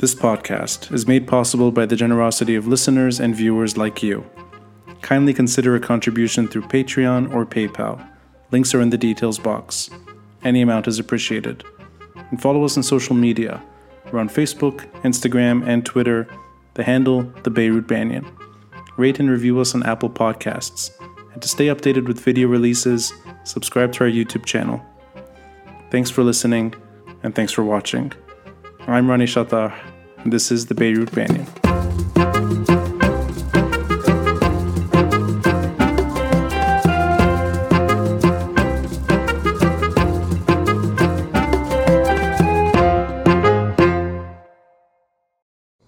This podcast is made possible by the generosity of listeners and viewers like you. Kindly consider a contribution through Patreon or PayPal. Links are in the details box. Any amount is appreciated. And follow us on social media. We're on Facebook, Instagram, and Twitter. The handle, the Beirut Banyan. Rate and review us on Apple Podcasts. And to stay updated with video releases, subscribe to our YouTube channel. Thanks for listening, and thanks for watching. I'm Ronnie Chatah, this is the Beirut Banyan.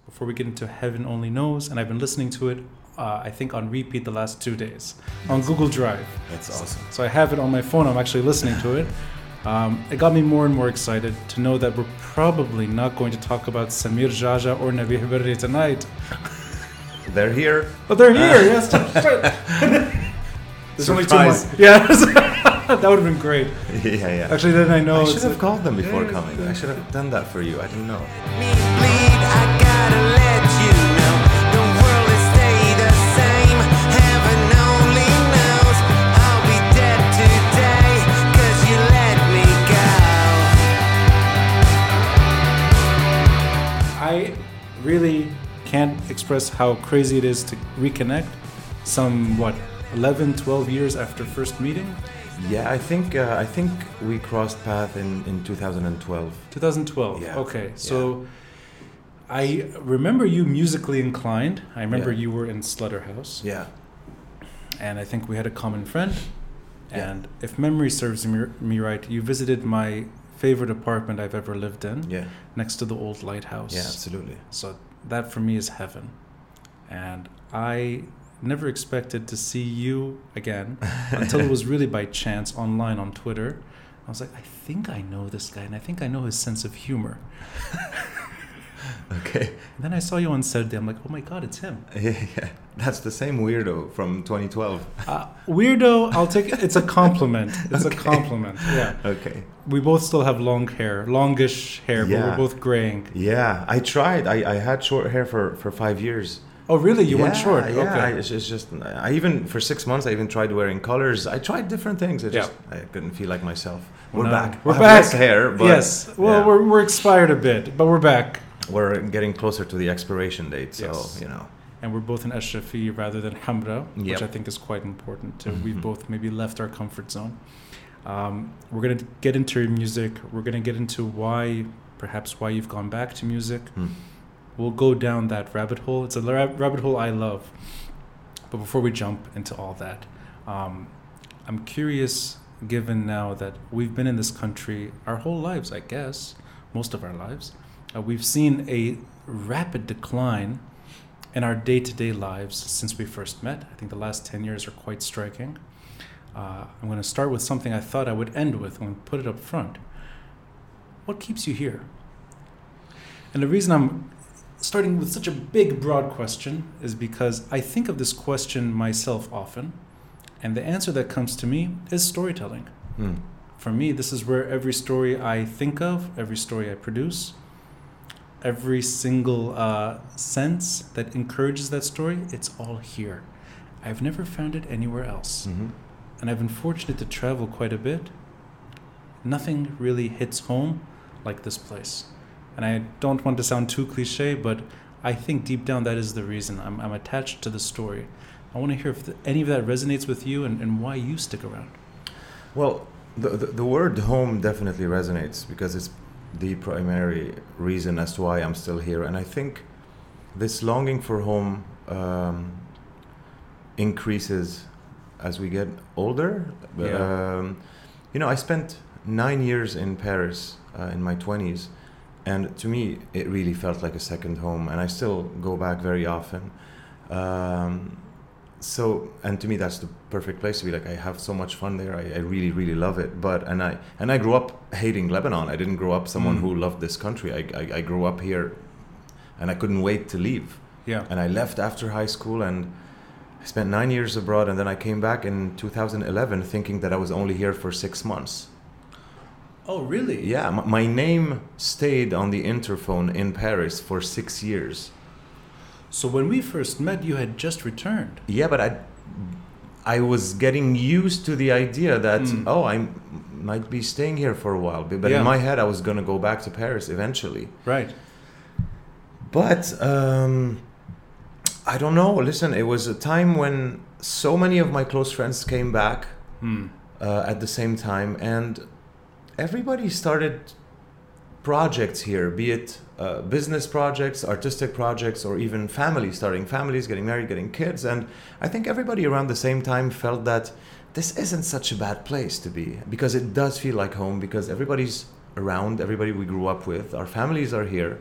Before we get into Heaven Only Knows, and I've been listening to it, uh, I think on repeat the last two days on Google Drive. That's awesome. So I have it on my phone. I'm actually listening to it. Um, it got me more and more excited to know that we're probably not going to talk about Samir Geagea or Nabih Berri tonight. They're here. But they're here. yes. There's only two Surprise. more. Yeah. that would have been great. Yeah, yeah. Actually, then I know. I should have a- called them before Yeah, coming. yeah. I should have done that for you. I didn't know. I really can't express how crazy it is to reconnect some, what, 11, 12 years after first meeting? Yeah, I think uh, I think we crossed path in, in 2012. 2012. Yeah. Okay. So I remember you musically inclined. I remember Yeah. you were in Slutterhouse. Yeah. And I think we had a common friend. Yeah. And if memory serves me, me right, you visited my favorite apartment I've ever lived in, Yeah. next to the old lighthouse. Yeah, absolutely. So that for me is heaven. And I never expected to see you again until it was really by chance online on Twitter. I was like, I think I know this guy, and I think I know his sense of humor. Okay. And then I saw you on Saturday. I'm like, oh my god, it's him. Yeah, yeah. That's the same weirdo from 2012. Uh, weirdo, I'll take it. It's a compliment. It's Okay. a compliment. Yeah. Okay. We both still have long hair, longish hair, but we're both graying. Yeah, I tried. I, I had short hair for, for five years. Oh, really? You went short? Yeah, I, okay. it's, it's just I even for six months I even tried wearing colors. I tried different things. I just Yeah. I couldn't feel like myself. We're No, back. We're I back. Hair, but yes. Well, yeah. we're, we're expired a bit, but we're back. We're getting closer to the expiration date. So Yes. you know. and we're both in Ashrafi rather than Hamra, which I think is quite important. Too. We've both maybe left our comfort zone. Um, we're gonna get into your music. We're gonna get into why, perhaps why you've gone back to music. Hmm. We'll go down that rabbit hole. It's a rabbit hole I love. But before we jump into all that, um, I'm curious. Given now that we've been in this country our whole lives, I guess, most of our lives, uh, we've seen a rapid decline in our day to day lives since we first met. I think the last 10 years are quite striking. Uh, I'm going to start with something I thought I would end with. I'm going to put it up front. What keeps you here? And the reason I'm starting with such a big, broad question is because I think of this question myself often. And the answer that comes to me is storytelling. Hmm. For me, this is where every story I think of, every story I produce, every single uh, sense that encourages that story, it's all here. I've never found it anywhere else. Mhm. And I've been fortunate to travel quite a bit. Nothing really hits home like this place. And I don't want to sound too cliche, but I think deep down that is the reason. I'm, I'm attached to the story. I want to hear if the, any of that resonates with you and, and why you stick around. Well, the, the the word home definitely resonates because it's the primary reason as to why I'm still here, and I think this longing for home um, increases as we get older. Yeah. Um, you know, I spent nine years in Paris uh, in my 20s, and to me, it really felt like a second home, and I still go back very often. Um, so, and to me, that's the perfect place to be. Like, I have so much fun there. I, I really, really love it. But and I and I grew up hating Lebanon. I didn't grow up someone Mm. who loved this country. I, I I grew up here, and I couldn't wait to leave. Yeah. And I left after high school and I spent nine years abroad, and then I came back in 2011 thinking that I was only here for six months. Oh, really? Yeah, m- my name stayed on the interphone in Paris for six years. So when we first met, you had just returned. Yeah, but I, I was getting used to the idea that Mm. oh, I might be staying here for a while. But Yeah. in my head, I was gonna go back to Paris eventually. Right. But um, I don't know. Listen, it was a time when so many of my close friends came back Hmm. uh, at the same time, and everybody started projects here, be it uh, business projects, artistic projects, or even families, starting families, getting married, getting kids. And I think everybody around the same time felt that this isn't such a bad place to be because it does feel like home because everybody's around, everybody we grew up with, our families are here.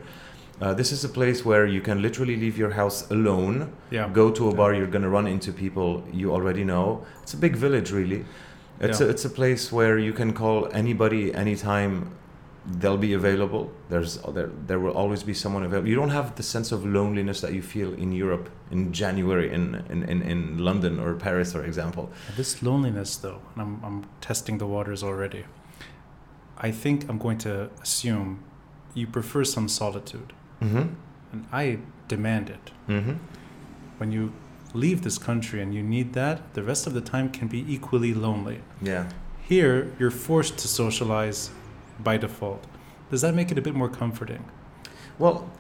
Uh, this is a place where you can literally leave your house alone, Yeah. go to a bar, you're going to run into people you already know. It's a big village, really. It's, Yeah. a, it's a place where you can call anybody anytime they'll be available. There's there, there will always be someone available. You don't have the sense of loneliness that you feel in Europe in January in, in, in, in London or Paris, for example. This loneliness, though, and I'm, I'm testing the waters already. I think I'm going to assume you prefer some solitude, Mm-hmm. and I demand it. Mm-hmm. When you leave this country and you need that, the rest of the time can be equally lonely. Yeah. Here, you're forced to socialize by default. Does that make it a bit more comforting? Well,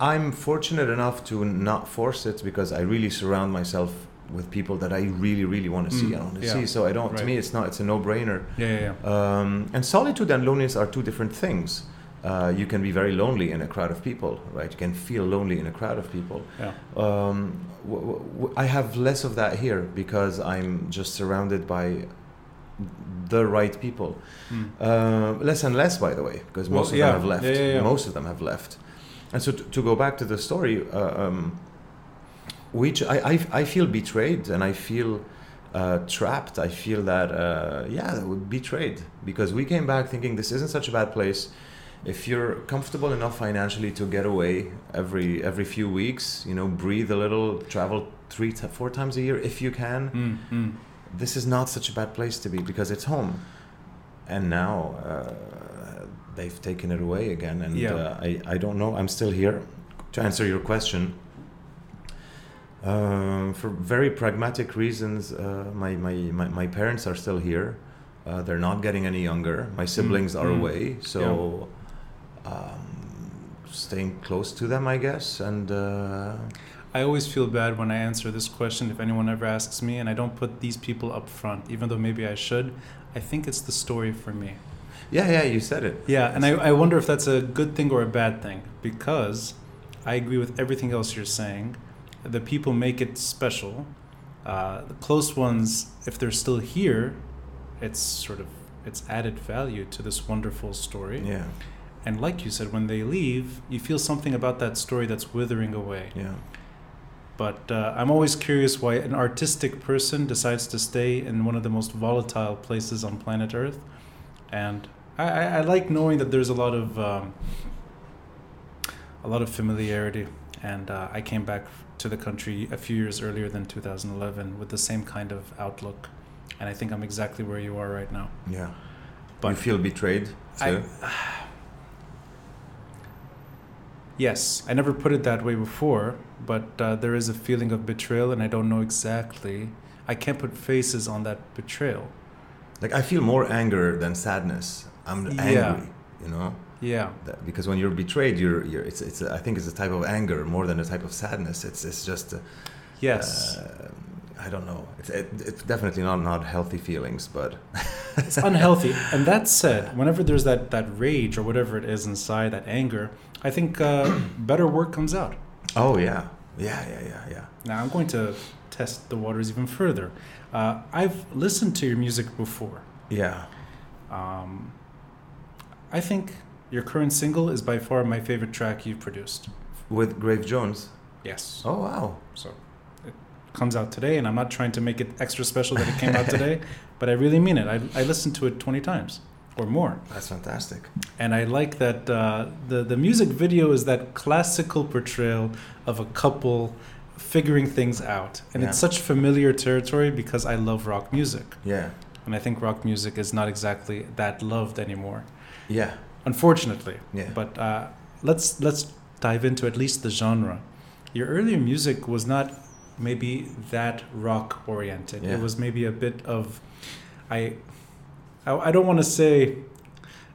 I'm fortunate enough to not force it because I really surround myself with people that I really, really want to see. Mm, I want to yeah, see. So I don't. To me, it's not. It's a no-brainer. Yeah, yeah, yeah. Um, and solitude and loneliness are two different things. Uh, you can be very lonely in a crowd of people, right? You can feel lonely in a crowd of people. yeah. Um, w- w- I have less of that here because I'm just surrounded by the right people. Mm. Uh, less and less, by the way, because Well, most of yeah. them have left. Yeah, yeah. Most of them have left. And so, t- to go back to the story, uh, um, which I, I, I feel betrayed and I feel uh, trapped. I feel that, uh, yeah, betrayed because we came back thinking this isn't such a bad place. If you're comfortable enough financially to get away every every few weeks, you know, breathe a little, travel three to four times a year if you can Mm, mm. This is not such a bad place to be because it's home. And now uh, they've taken it away again, and Yeah. uh, I I don't know. I'm still here to answer your question. Um, for very pragmatic reasons, uh, my, my, my, my parents are still here. Uh, they're not getting any younger. My siblings are mm. away, so um, staying close to them, I guess. And uh, I always feel bad when I answer this question if anyone ever asks me, and I don't put these people up front, even though maybe I should. I think it's the story for me. yeah, yeah, you said it. Yeah, and I, I wonder if that's a good thing or a bad thing because I agree with everything else you're saying. The people make it special. Uh, the close ones, if they're still here, it's sort of it's added value to this wonderful story. Yeah, And like you said, when they leave, you feel something about that story that's withering away. yeah. But uh, I'm always curious why an artistic person decides to stay in one of the most volatile places on planet Earth. And I, I, I like knowing that there's a lot of um, a lot of familiarity. And uh, I came back to the country a few years earlier than 2011 with the same kind of outlook. And I think I'm exactly where you are right now. Yeah. But you feel betrayed I- too? Yes, I never put it that way before, but uh, there is a feeling of betrayal, and I don't know exactly. I can't put faces on that betrayal. like I feel more anger than sadness. I'm Yeah. angry, you know, Yeah, because when you're betrayed, you're, you're it's, it's I think it's a type of anger more than a type of sadness. It's it's just uh, yes, uh, I don't know. It's it, it's definitely not not healthy feelings, but it's unhealthy. And that said, whenever there's that that rage or whatever it is inside, that anger, I think uh, better work comes out. oh yeah, yeah, yeah, yeah, yeah. Now I'm going to test the waters even further. Uh, I've listened to your music before. Yeah. Um, I think your current single is by far my favorite track you've produced. With Grave Jones. Yes. Oh wow. So comes out today, and I'm not trying to make it extra special that it came out today, but I really mean it. I, I listened to it 20 times or more. That's fantastic. And I like that uh, the, the music video is that classical portrayal of a couple figuring things out. And it's such familiar territory because I love rock music. Yeah. and I think rock music is not exactly that loved anymore, Yeah. unfortunately. Yeah. But uh, let's let's dive into at least the genre. Your earlier music was not maybe that rock oriented. Yeah. It was maybe a bit of, I, I, I don't want to say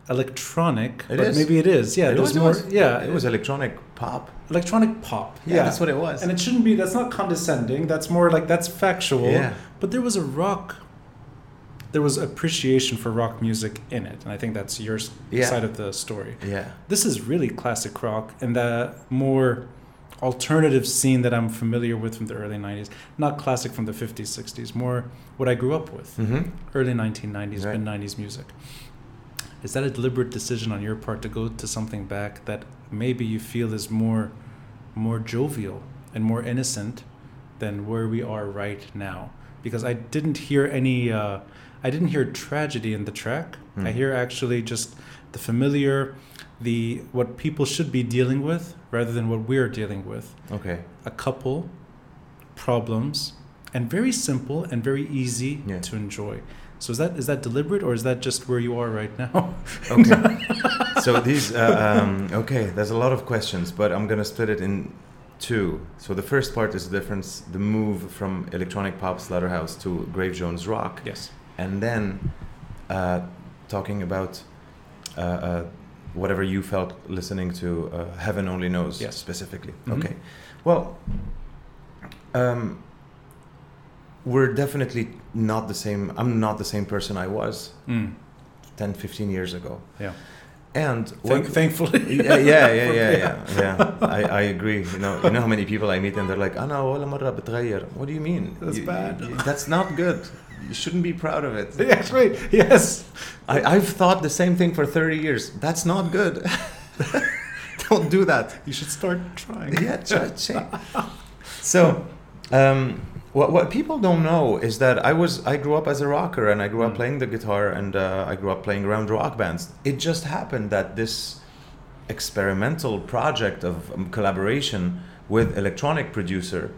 electronic, It but is. maybe it is. Yeah, It there's was- it more. was- yeah, It was electronic pop. electronic pop. Yeah, that's what it was. And it shouldn't be. That's not condescending. That's more like that's factual. Yeah. But there was a rock. There was appreciation for rock music in it, and I think that's your Yeah. side of the story. Yeah. This is really classic rock and the more alternative scene that I'm familiar with from the early 90s. Not classic from the 50s, 60s, more what I grew up with. Mm-hmm. Early 1990s, Right. mid 90s music. Is that a deliberate decision on your part to go to something back that maybe you feel is more more jovial and more innocent than where we are right now? Because I didn't hear any uh, I didn't hear tragedy in the track. Hmm. I hear actually just the familiar, the what people should be dealing with rather than what we're dealing with. Okay. A couple problems and very simple and very easy Yeah. to enjoy. So is that is that deliberate or is that just where you are right now? Okay. so these, uh, um, okay, there's a lot of questions, but I'm gonna split it in two. So the first part is the difference, the move from electronic pop Slutterhouse to Grave Jones rock, yes. and then uh, talking about uh, uh, whatever you felt listening to uh, Heaven Only Knows yes. specifically. Mm-hmm. Okay. Well, um, we're definitely not the same. I'm not the same person I was mm. 10, 15 years ago. Yeah. And Thank, what, thankfully, yeah, yeah, yeah, yeah, yeah. yeah. I, I agree. You know, you know how many people I meet and they're like, What do you mean? That's you, bad. You, that's not good. You shouldn't be proud of it. Yes, right. Yes. I, I've thought the same thing for 30 years. That's not good. Don't do that. You should start trying. Yeah, try, change. So, um, what what people don't know is that I was I grew up as a rocker and I grew up Mm. playing the guitar and uh, I grew up playing around rock bands. It just happened that this experimental project of um, collaboration with electronic producer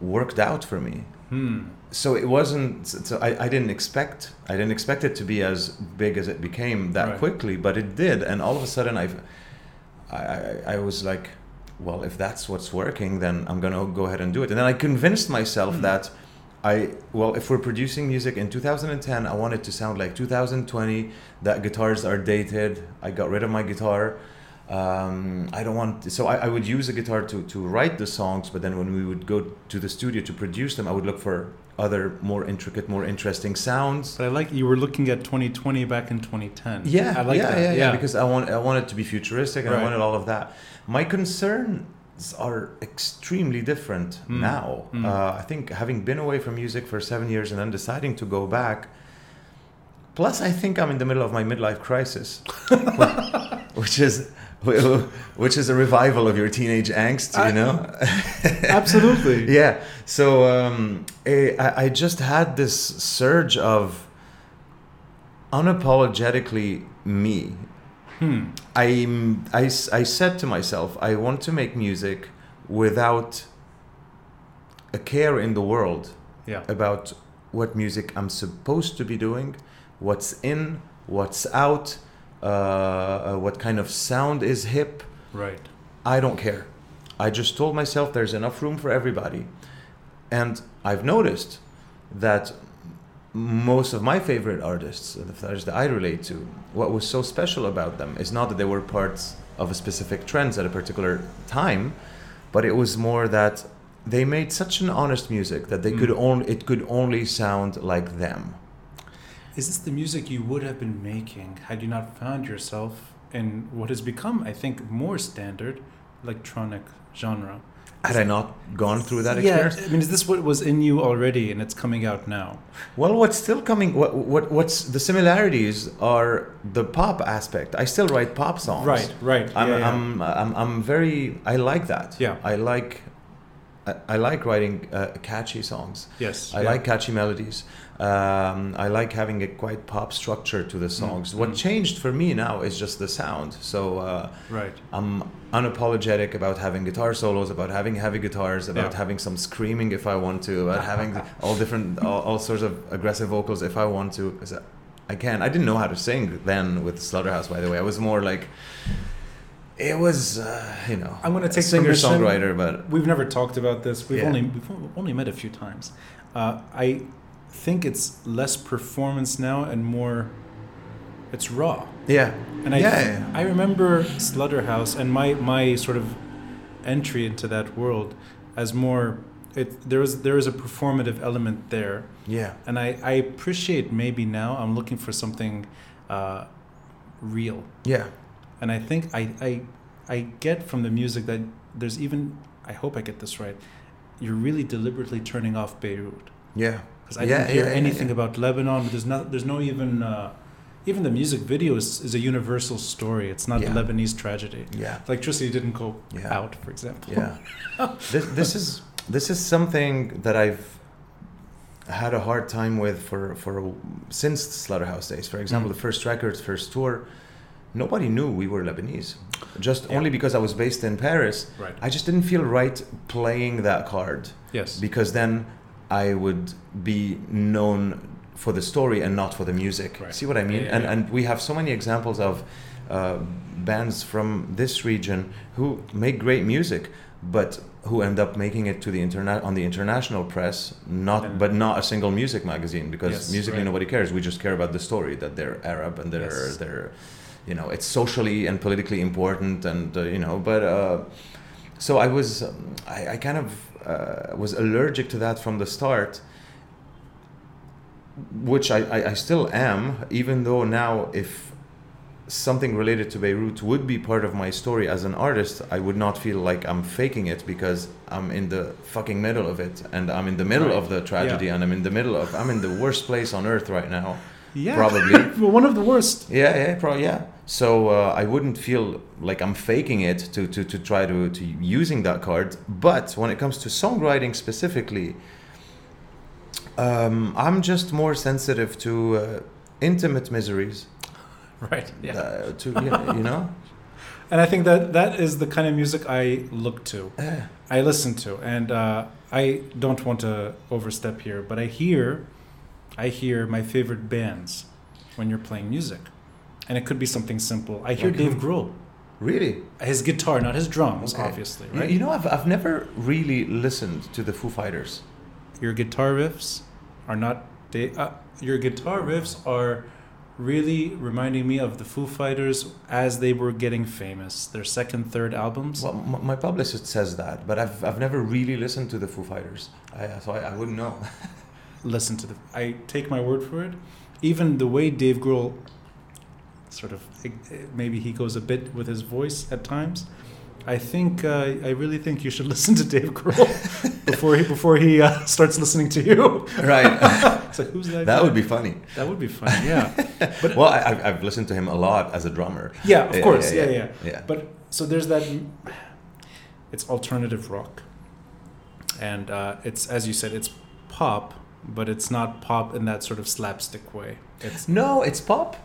worked out for me Hmm. so it wasn't so I, I didn't expect i didn't expect it to be as big as it became that Right. quickly but it did and all of a sudden i've I, I, was like well if that's what's working then i'm gonna go ahead and do it and then i convinced myself Hmm. that i well if we're producing music in 2010 i want it to sound like 2020 that guitars are dated i got rid of my guitar um, I don't want To, so I, I would use a guitar to, to write the songs but then when we would go to the studio to produce them I would look for other more intricate more interesting sounds But I like you were looking at 2020 back in 2010. yeah I like yeah, that. yeah yeah because I want I want it to be futuristic and Right. I wanted all of that my concerns are extremely different Mm. now Mm. uh, I think having been away from music for seven years and then deciding to go back plus I think I'm in the middle of my midlife crisis which is which is a revival of your teenage angst you I- know Absolutely. yeah so um, I, I just had this surge of unapologetically me Hmm. I, s- I said to myself i want to make music without a care in the world Yeah. about what music i'm supposed to be doing what's in what's out uh, uh, what kind of sound is hip Right. I don't care. I just told myself there's enough room for everybody. And I've noticed that most of my favorite artists, the artists that I relate to, what was so special about them is not that they were parts of a specific trends at a particular time, but it was more that they made such an honest music that they could Mm. only it could only sound like them. Is this the music you would have been making had you not found yourself in what has become, I think, more standard electronic genre? Had I not gone through that experience? yeah? I mean, is this what was in you already and it's coming out now? Well, what's still coming? What, what what's the similarities are the pop aspect. I still write pop songs. Right, right. I'm, yeah, yeah. I'm, I'm, I'm very. I like that. Yeah. I like. I, I like writing uh, catchy songs. yes. I yeah. like catchy melodies. Um, I like having a quite pop structure to the songs. What mm. changed for me now is just the sound. So uh, Right. I'm unapologetic about having guitar solos, about having heavy guitars, about Yeah. having some screaming if I want to, about having all different, all, all sorts of aggressive vocals if I want to. I can. I didn't know how to sing then with Slutterhouse. By the way, I was more like, it was, uh, you know, I'm gonna take singer songwriter, but We've never talked about this. We've Yeah. only we've only met a few times. Uh, I think it's less performance now and more. It's raw, yeah, and I yeah. I remember Slutterhouse and my my sort of entry into that world as more. It there is there is a performative element there, yeah, and I I appreciate maybe now I'm looking for something uh, real. yeah, And I think I, I I get from the music that there's even I hope I get this right. You're really deliberately turning off Beirut yeah. Because I Yeah, didn't hear yeah, anything yeah. about Lebanon. There's not there's no even uh, even the music video is, is a universal story. It's not Yeah. Lebanese tragedy. Yeah. Electricity didn't go out, for example. Yeah. this, this is this is something that I've had a hard time with for for since Slutterhouse days. For example, Mm. the first records, first tour, nobody knew we were Lebanese. Just only because I was based in Paris, Right. I just didn't feel right playing that card Yes. because then I would be known for the story and not for the music. Right. See what I mean? Yeah, and yeah. and we have so many examples of uh, bands from this region who make great music, but who end up making it to the internet on the international press, not And- but not a single music magazine because Yes, musically right. nobody cares. We just care about the story that they're Arab and they're Yes. they're you know it's socially and politically important and uh, you know but. Uh, so I was, um, I, I kind of uh, was allergic to that from the start, which I, I, I still am, even though now if something related to Beirut would be part of my story as an artist, I would not feel like I'm faking it because I'm in the fucking middle of it and I'm in the middle Right. of the tragedy Yeah. and I'm in the middle of, I'm in the worst place on earth right now. yeah. Probably. well, one of the worst. Yeah, yeah, probably, yeah. So uh, I wouldn't feel like I'm faking it to, to, to try to, to using that card. But when it comes to songwriting specifically, um, I'm just more sensitive to uh, intimate miseries. Right. Yeah. Uh, to you know, you know? And I think that that is the kind of music I look to. Eh, I listen to, and uh, I don't want to overstep here, but I hear, I hear my favorite bands when you're playing music, and it could be something simple. I hear Like Dave? Grohl, really? his guitar, not his drums, Okay. obviously, You- right? You, know, I've, I've never really listened to the Foo Fighters. your guitar riffs are not. They, uh, your guitar riffs are really reminding me of the Foo Fighters as they were getting famous. Their second, third albums. Well, m- my publicist says that, but I've, I've never really listened to the Foo Fighters. I, so I, I wouldn't know. listen to the i take my word for it even the way dave grohl sort of maybe he goes a bit with his voice at times i think uh, i really think you should listen to dave grohl before he before he uh, starts listening to you right. like who's that that guy? would be funny. that would be fun yeah but Well, I, I've- I've listened to him a lot as a drummer. yeah of Yeah, course yeah, yeah yeah. yeah, Yeah. but so there's that it's alternative rock and uh, it's as you said it's pop but it's not pop in that sort of slapstick way it's No, it's pop,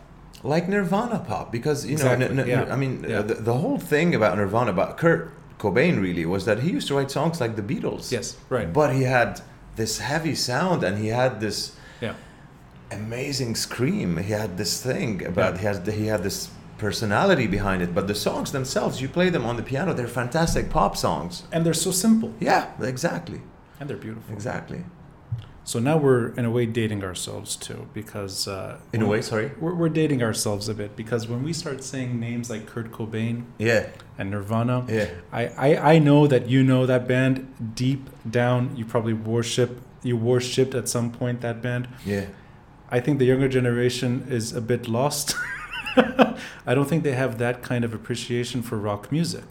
like Nirvana pop, because you Exactly, know, n- n- yeah. I mean, Yeah. the, the whole thing about Nirvana, about Kurt Cobain, really was that he used to write songs like the Beatles. yes right But he had this heavy sound, and he had this yeah amazing scream. He had this thing about he has he had this personality behind it. But the songs themselves, you play them on the piano, they're fantastic pop songs. and they're so simple Yeah, exactly, and they're beautiful exactly. So now we're in a way dating ourselves too because uh, In a way, sorry. we're, we're dating ourselves a bit because when we start saying names like kurt cobain Yeah, and nirvana yeah. I, I, I know that you know that band deep down you probably worship you worshipped at some point that band Yeah. i think the younger generation is a bit lost i don't think they have that kind of appreciation for rock music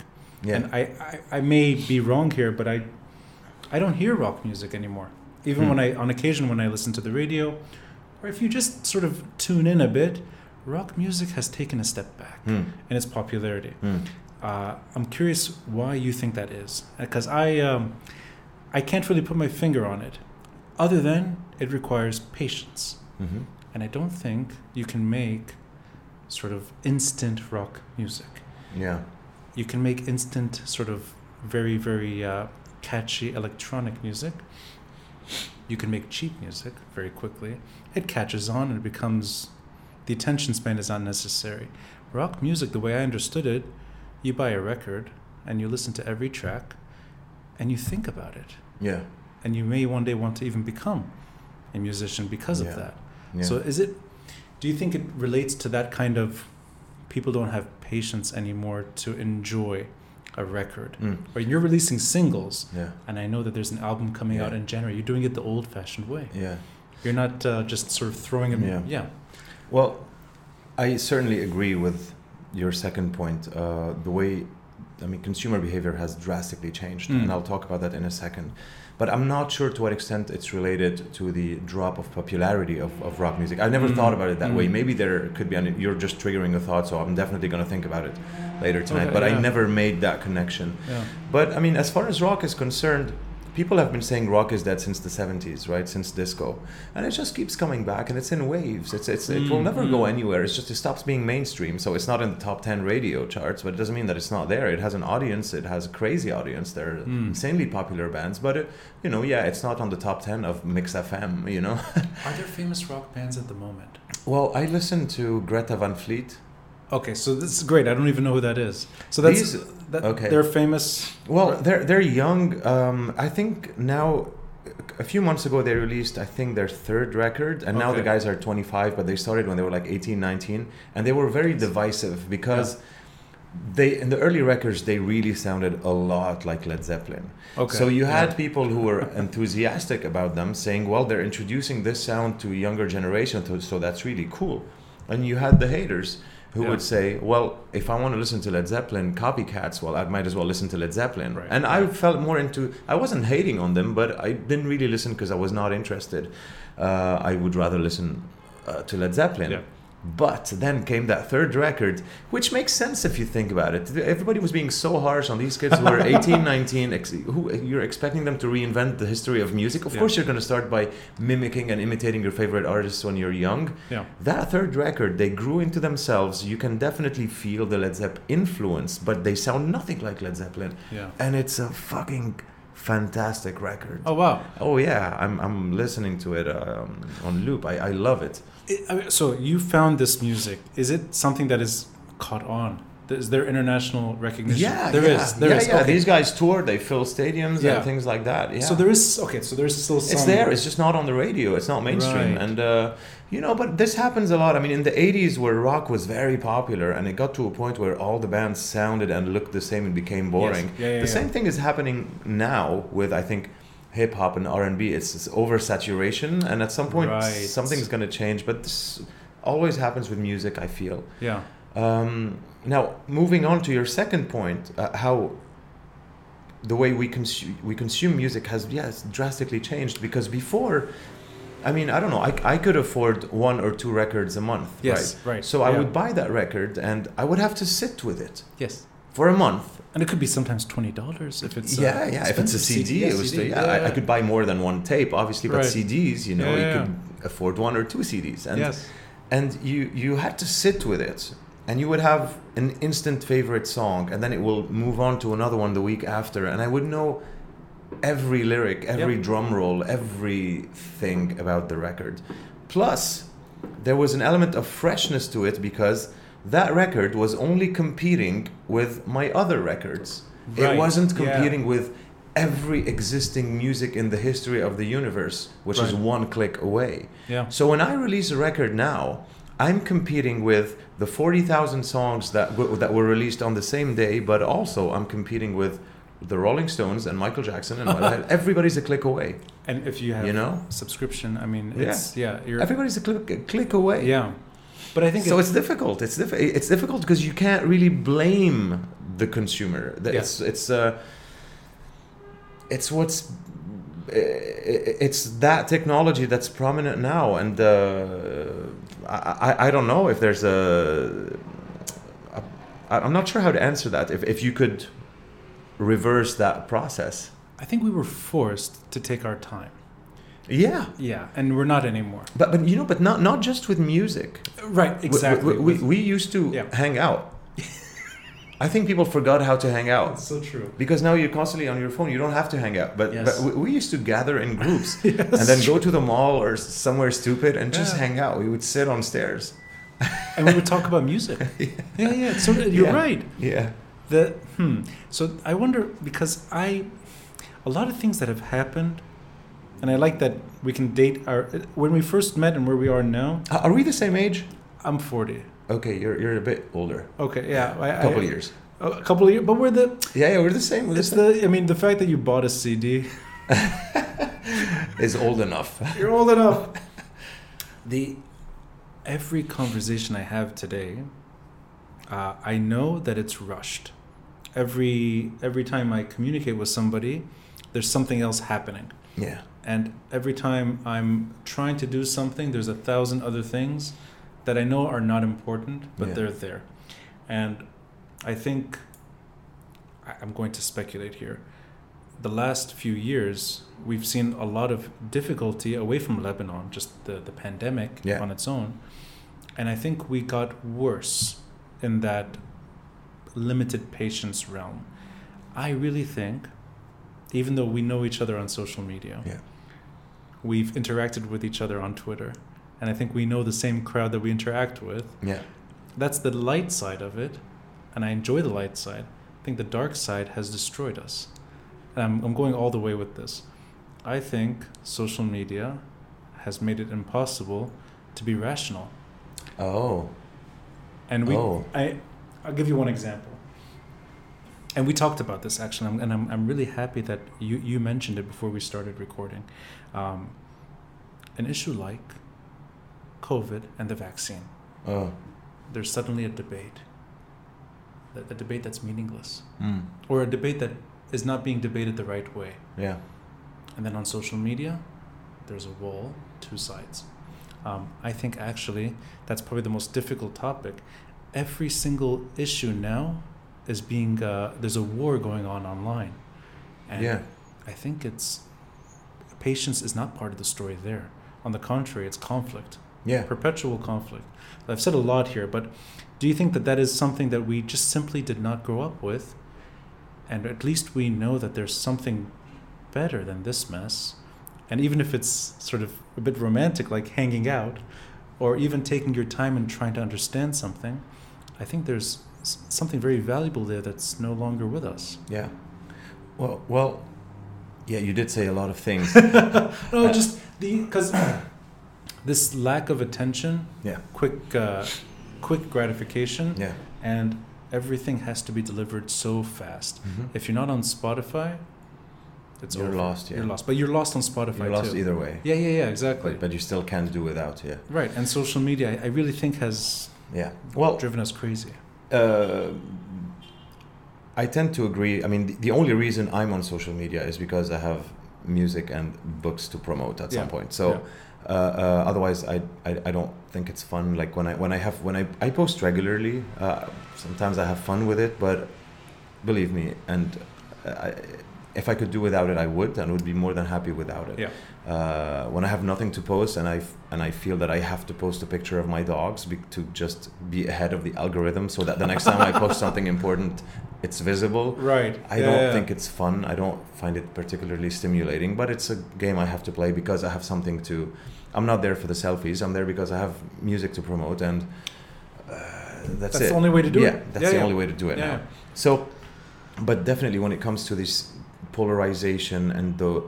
Yeah. and I, I, I may be wrong here but i i don't hear rock music anymore even Hmm. when i on occasion when i listen to the radio or if you just sort of tune in a bit rock music has taken a step back Hmm. in its popularity Hmm. uh, i'm curious why you think that is because i um, i can't really put my finger on it other than it requires patience. hmm And I don't think you can make sort of instant rock music. Yeah. You can make instant, sort of very, very uh, catchy electronic music. You can make cheap music very quickly. It catches on and it becomes. The attention span is not necessary. Rock music, the way I understood it, you buy a record and you listen to every track and you think about it. Yeah. And you may one day want to even become a musician because Yeah. of that. Yeah. So is it do you think it relates to that kind of people don't have patience anymore to enjoy a record? Mm. Or you're releasing singles Yeah. and I know that there's an album coming out in January. You're doing it the old fashioned way. Yeah. You're not uh, just sort of throwing them Yeah. yeah. Well, I certainly agree with your second point. Uh, the way, I mean, consumer behavior has drastically changed, Mm. and I'll talk about that in a second. But I'm not sure to what extent it's related to the drop of popularity of, of rock music. I never Mm. thought about it that way. Mm. Maybe there could be, you're just triggering a thought, so I'm definitely going to think about it later tonight. Okay, but I never made that connection. Yeah. But I mean, as far as rock is concerned, people have been saying rock is dead since the 70s, right? Since disco, and it just keeps coming back, and it's in waves. It's, it's it will Mm, never go mm. anywhere. It's just it stops being mainstream, so it's not in the top 10 radio charts. But it doesn't mean that it's not there. It has an audience. It has a crazy audience. They're Mm. insanely popular bands, but it, you know, yeah, it's not on the top 10 of Mix FM. You know. Are there famous rock bands at the moment? well, I listen to Greta Van Fleet. Okay, so this is great. I don't even know who that is. So that's These- that, okay. they're famous. Well, they're they're young. Um, I think now, a few months ago they released I think their third record, and now the guys are 25, but they started when they were like 18, 19, and they were very divisive because. They in the early records they really sounded a lot like Led Zeppelin. Okay. So you had yeah. people who were enthusiastic about them, saying, "Well, they're introducing this sound to a younger generation, so that's really cool." And you had the haters who Yeah. would say, "Well, if I want to listen to Led Zeppelin copycats, well, I might as well listen to Led Zeppelin." Right. And I felt more into. I wasn't hating on them, but I didn't really listen because I was not interested. Uh, I would rather listen uh, to Led Zeppelin. Yeah. But then came that third record, which makes sense if you think about it. Everybody was being so harsh on these kids who were 18, 19. Ex- who you're expecting them to reinvent the history of music. Of Yeah. course, you're going to start by mimicking and imitating your favorite artists when you're young. Yeah. That third record, they grew into themselves. You can definitely feel the Led Zeppelin influence, but they sound nothing like Led Zeppelin. Yeah. And it's a fucking fantastic record. Oh wow. Oh yeah, I'm I'm listening to it um, on loop. I, I love it. It, I mean, so you found this music. Is it something that is caught on? Is there international recognition? Yeah, there yeah, is. There yeah, is. yeah. Okay. These guys tour. They fill stadiums Yeah. and things like that. Yeah. So there is okay. So there's still some. It's there. It's just not on the radio. It's not mainstream. Right. And uh, you know, but this happens a lot. I mean, in the '80s, where rock was very popular, and it got to a point where all the bands sounded and looked the same and became boring. Yeah, yeah, the same thing is happening now with I think hip hop and R and B. It's this oversaturation, and at some point, Right. something's going to change. But this always happens with music. I feel. Yeah. Um, now, moving on to your second point, uh, how the way we consume we consume music has yes drastically changed because before, I mean, I don't know, I, I could afford one or two records a month, Yes, right? right, So I would buy that record and I would have to sit with it Yes. for a month. And it could be sometimes twenty dollars if it's uh, yeah, yeah. If it's a expensive CD, it was CD, yeah, I, I could buy more than one tape, obviously, but Right. CDs, you know, Yeah, you yeah. could afford one or two CDs, and yes. and you you had to sit with it and you would have an instant favorite song and then it will move on to another one the week after and i would know every lyric every Yep. drum roll everything about the record plus there was an element of freshness to it because that record was only competing with my other records right. it wasn't yeah. competing with every existing music in the history of the universe which is one click away Yeah. so when I release a record now, I'm competing with the 40,000 songs that w- that were released on the same day, but also I'm competing with the Rolling Stones and Michael Jackson and everybody's a click away. And if you have You know? subscription, I mean, Yeah. it's yeah. You're Everybody's a click a click away. yeah. But I think So it- it's difficult. It's diff- it's difficult because you can't really blame the consumer. Yeah. It's it's uh, it's what's it's that technology that's prominent now, and uh, I, I don't know if there's a, a I'm not sure how to answer that. If if you could reverse that process, I think we were forced to take our time. Yeah, Yeah, and we're not anymore. but but you know, but not not just with music. Right, We- exactly. We, we, we used to Yeah. hang out. I think people forgot how to hang out. That's so true. Because now you're constantly on your phone, you don't have to hang out. But, Yes. but we, used to gather in groups Yes. and then go to the mall or somewhere stupid and just hang out. We would sit on stairs. and we would talk about music. yeah, yeah. So you're Yeah. right. Yeah. The hmm. So I wonder because I, a lot of things that have happened, and I like that we can date our when we first met and where we are now. Uh, Are we the same age? I'm 40. Okay, you're, you're a bit older. Okay, yeah, I, A couple I, years. A couple of years, but we're the. Yeah, yeah, we're the same. We're the It's same. the. I mean, the fact that you bought a CD. is old enough. You're old enough. the every conversation I have today, uh, I know that it's rushed. Every every time I communicate with somebody, there's something else happening, Yeah. and every time I'm trying to do something, there's a thousand other things that I know are not important, but Yeah. they're there, and I think I'm going to speculate here. The last few years, we've seen a lot of difficulty away from Lebanon, just the, the pandemic Yeah. on its own. And I think we got worse in that limited patience realm. I really think, even though we know each other on social media, Yeah. we've interacted with each other on Twitter, and I think we know the same crowd that we interact with. Yeah. that's the light side of it and i enjoy the light side. I think the dark side has destroyed us. And i'm, I'm going all the way with this. I think social media has made it impossible to be rational. Oh. and we Oh. i i'll give you one example. And we talked about this actually and i'm, I'm really happy that you, you mentioned it before we started recording. Um, an issue like covid and the vaccine Oh. there's suddenly a debate. A, a debate that's meaningless, Mm. or a debate that is not being debated the right way. Yeah. And then on social media, there's a wall, two sides. Um, I think actually that's probably the most difficult topic. Every single issue now is being uh, there's a war going on online, and Yeah. I think it's patience is not part of the story there. On the contrary, it's conflict Yeah. perpetual conflict. I've said a lot here, but do you think that that is something that we just simply did not grow up with? And at least we know that there's something better than this mess. And even if it's sort of a bit romantic, like hanging out, or even taking your time and trying to understand something, I think there's something very valuable there that's no longer with us. Yeah. Well, well, yeah, you did say a lot of things. No, uh, just the because this lack of attention, yeah. quick, uh, quick gratification, Yeah. and everything has to be delivered so fast. Mhm. If you're not on Spotify, it's You're over. lost, yeah. You're lost, but you're lost on Spotify You're lost too. either way. Yeah, yeah, yeah, exactly. But, but you still can't do without, yeah. right, and social media, I, I really think has Yeah. Well, driven us crazy. uh, I tend to agree. I mean, the, the only reason I'm on social media is because I have music and books to promote at some point. So, Yeah. Uh, uh, otherwise, I, I I don't think it's fun. Like when I when I have when I I post regularly. Uh, sometimes I have fun with it, but believe me, and uh, I, if I could do without it, I would, and would be more than happy without it. Yeah. Uh, when I have nothing to post and I f- and I feel that I have to post a picture of my dogs be- to just be ahead of the algorithm, so that the next time I post something important, it's visible. Right. I don't think it's fun. I don't find it particularly stimulating, but it's a game I have to play because I have something to. I'm not there for the selfies. I'm there because I have music to promote, and uh, that's, That's it. the only way to do yeah, it. that's Yeah, that's the yeah. only way to do it Yeah. now. So, but definitely when it comes to this polarization and the,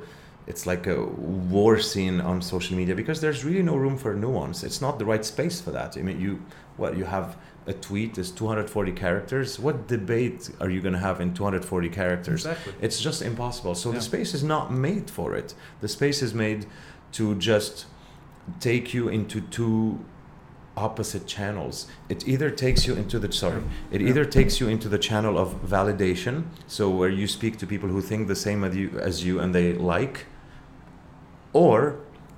it's like a war scene on social media because there's really no room for nuance. It's not the right space for that. I mean, you what you have a tweet is 240 characters. What debate are you going to have in 240 characters? Exactly. It's just impossible. So Yeah. the space is not made for it. The space is made to just take you into two opposite channels. It either takes you into the sorry, it Yeah. either takes you into the channel of validation, so where you speak to people who think the same as you as you and they like, or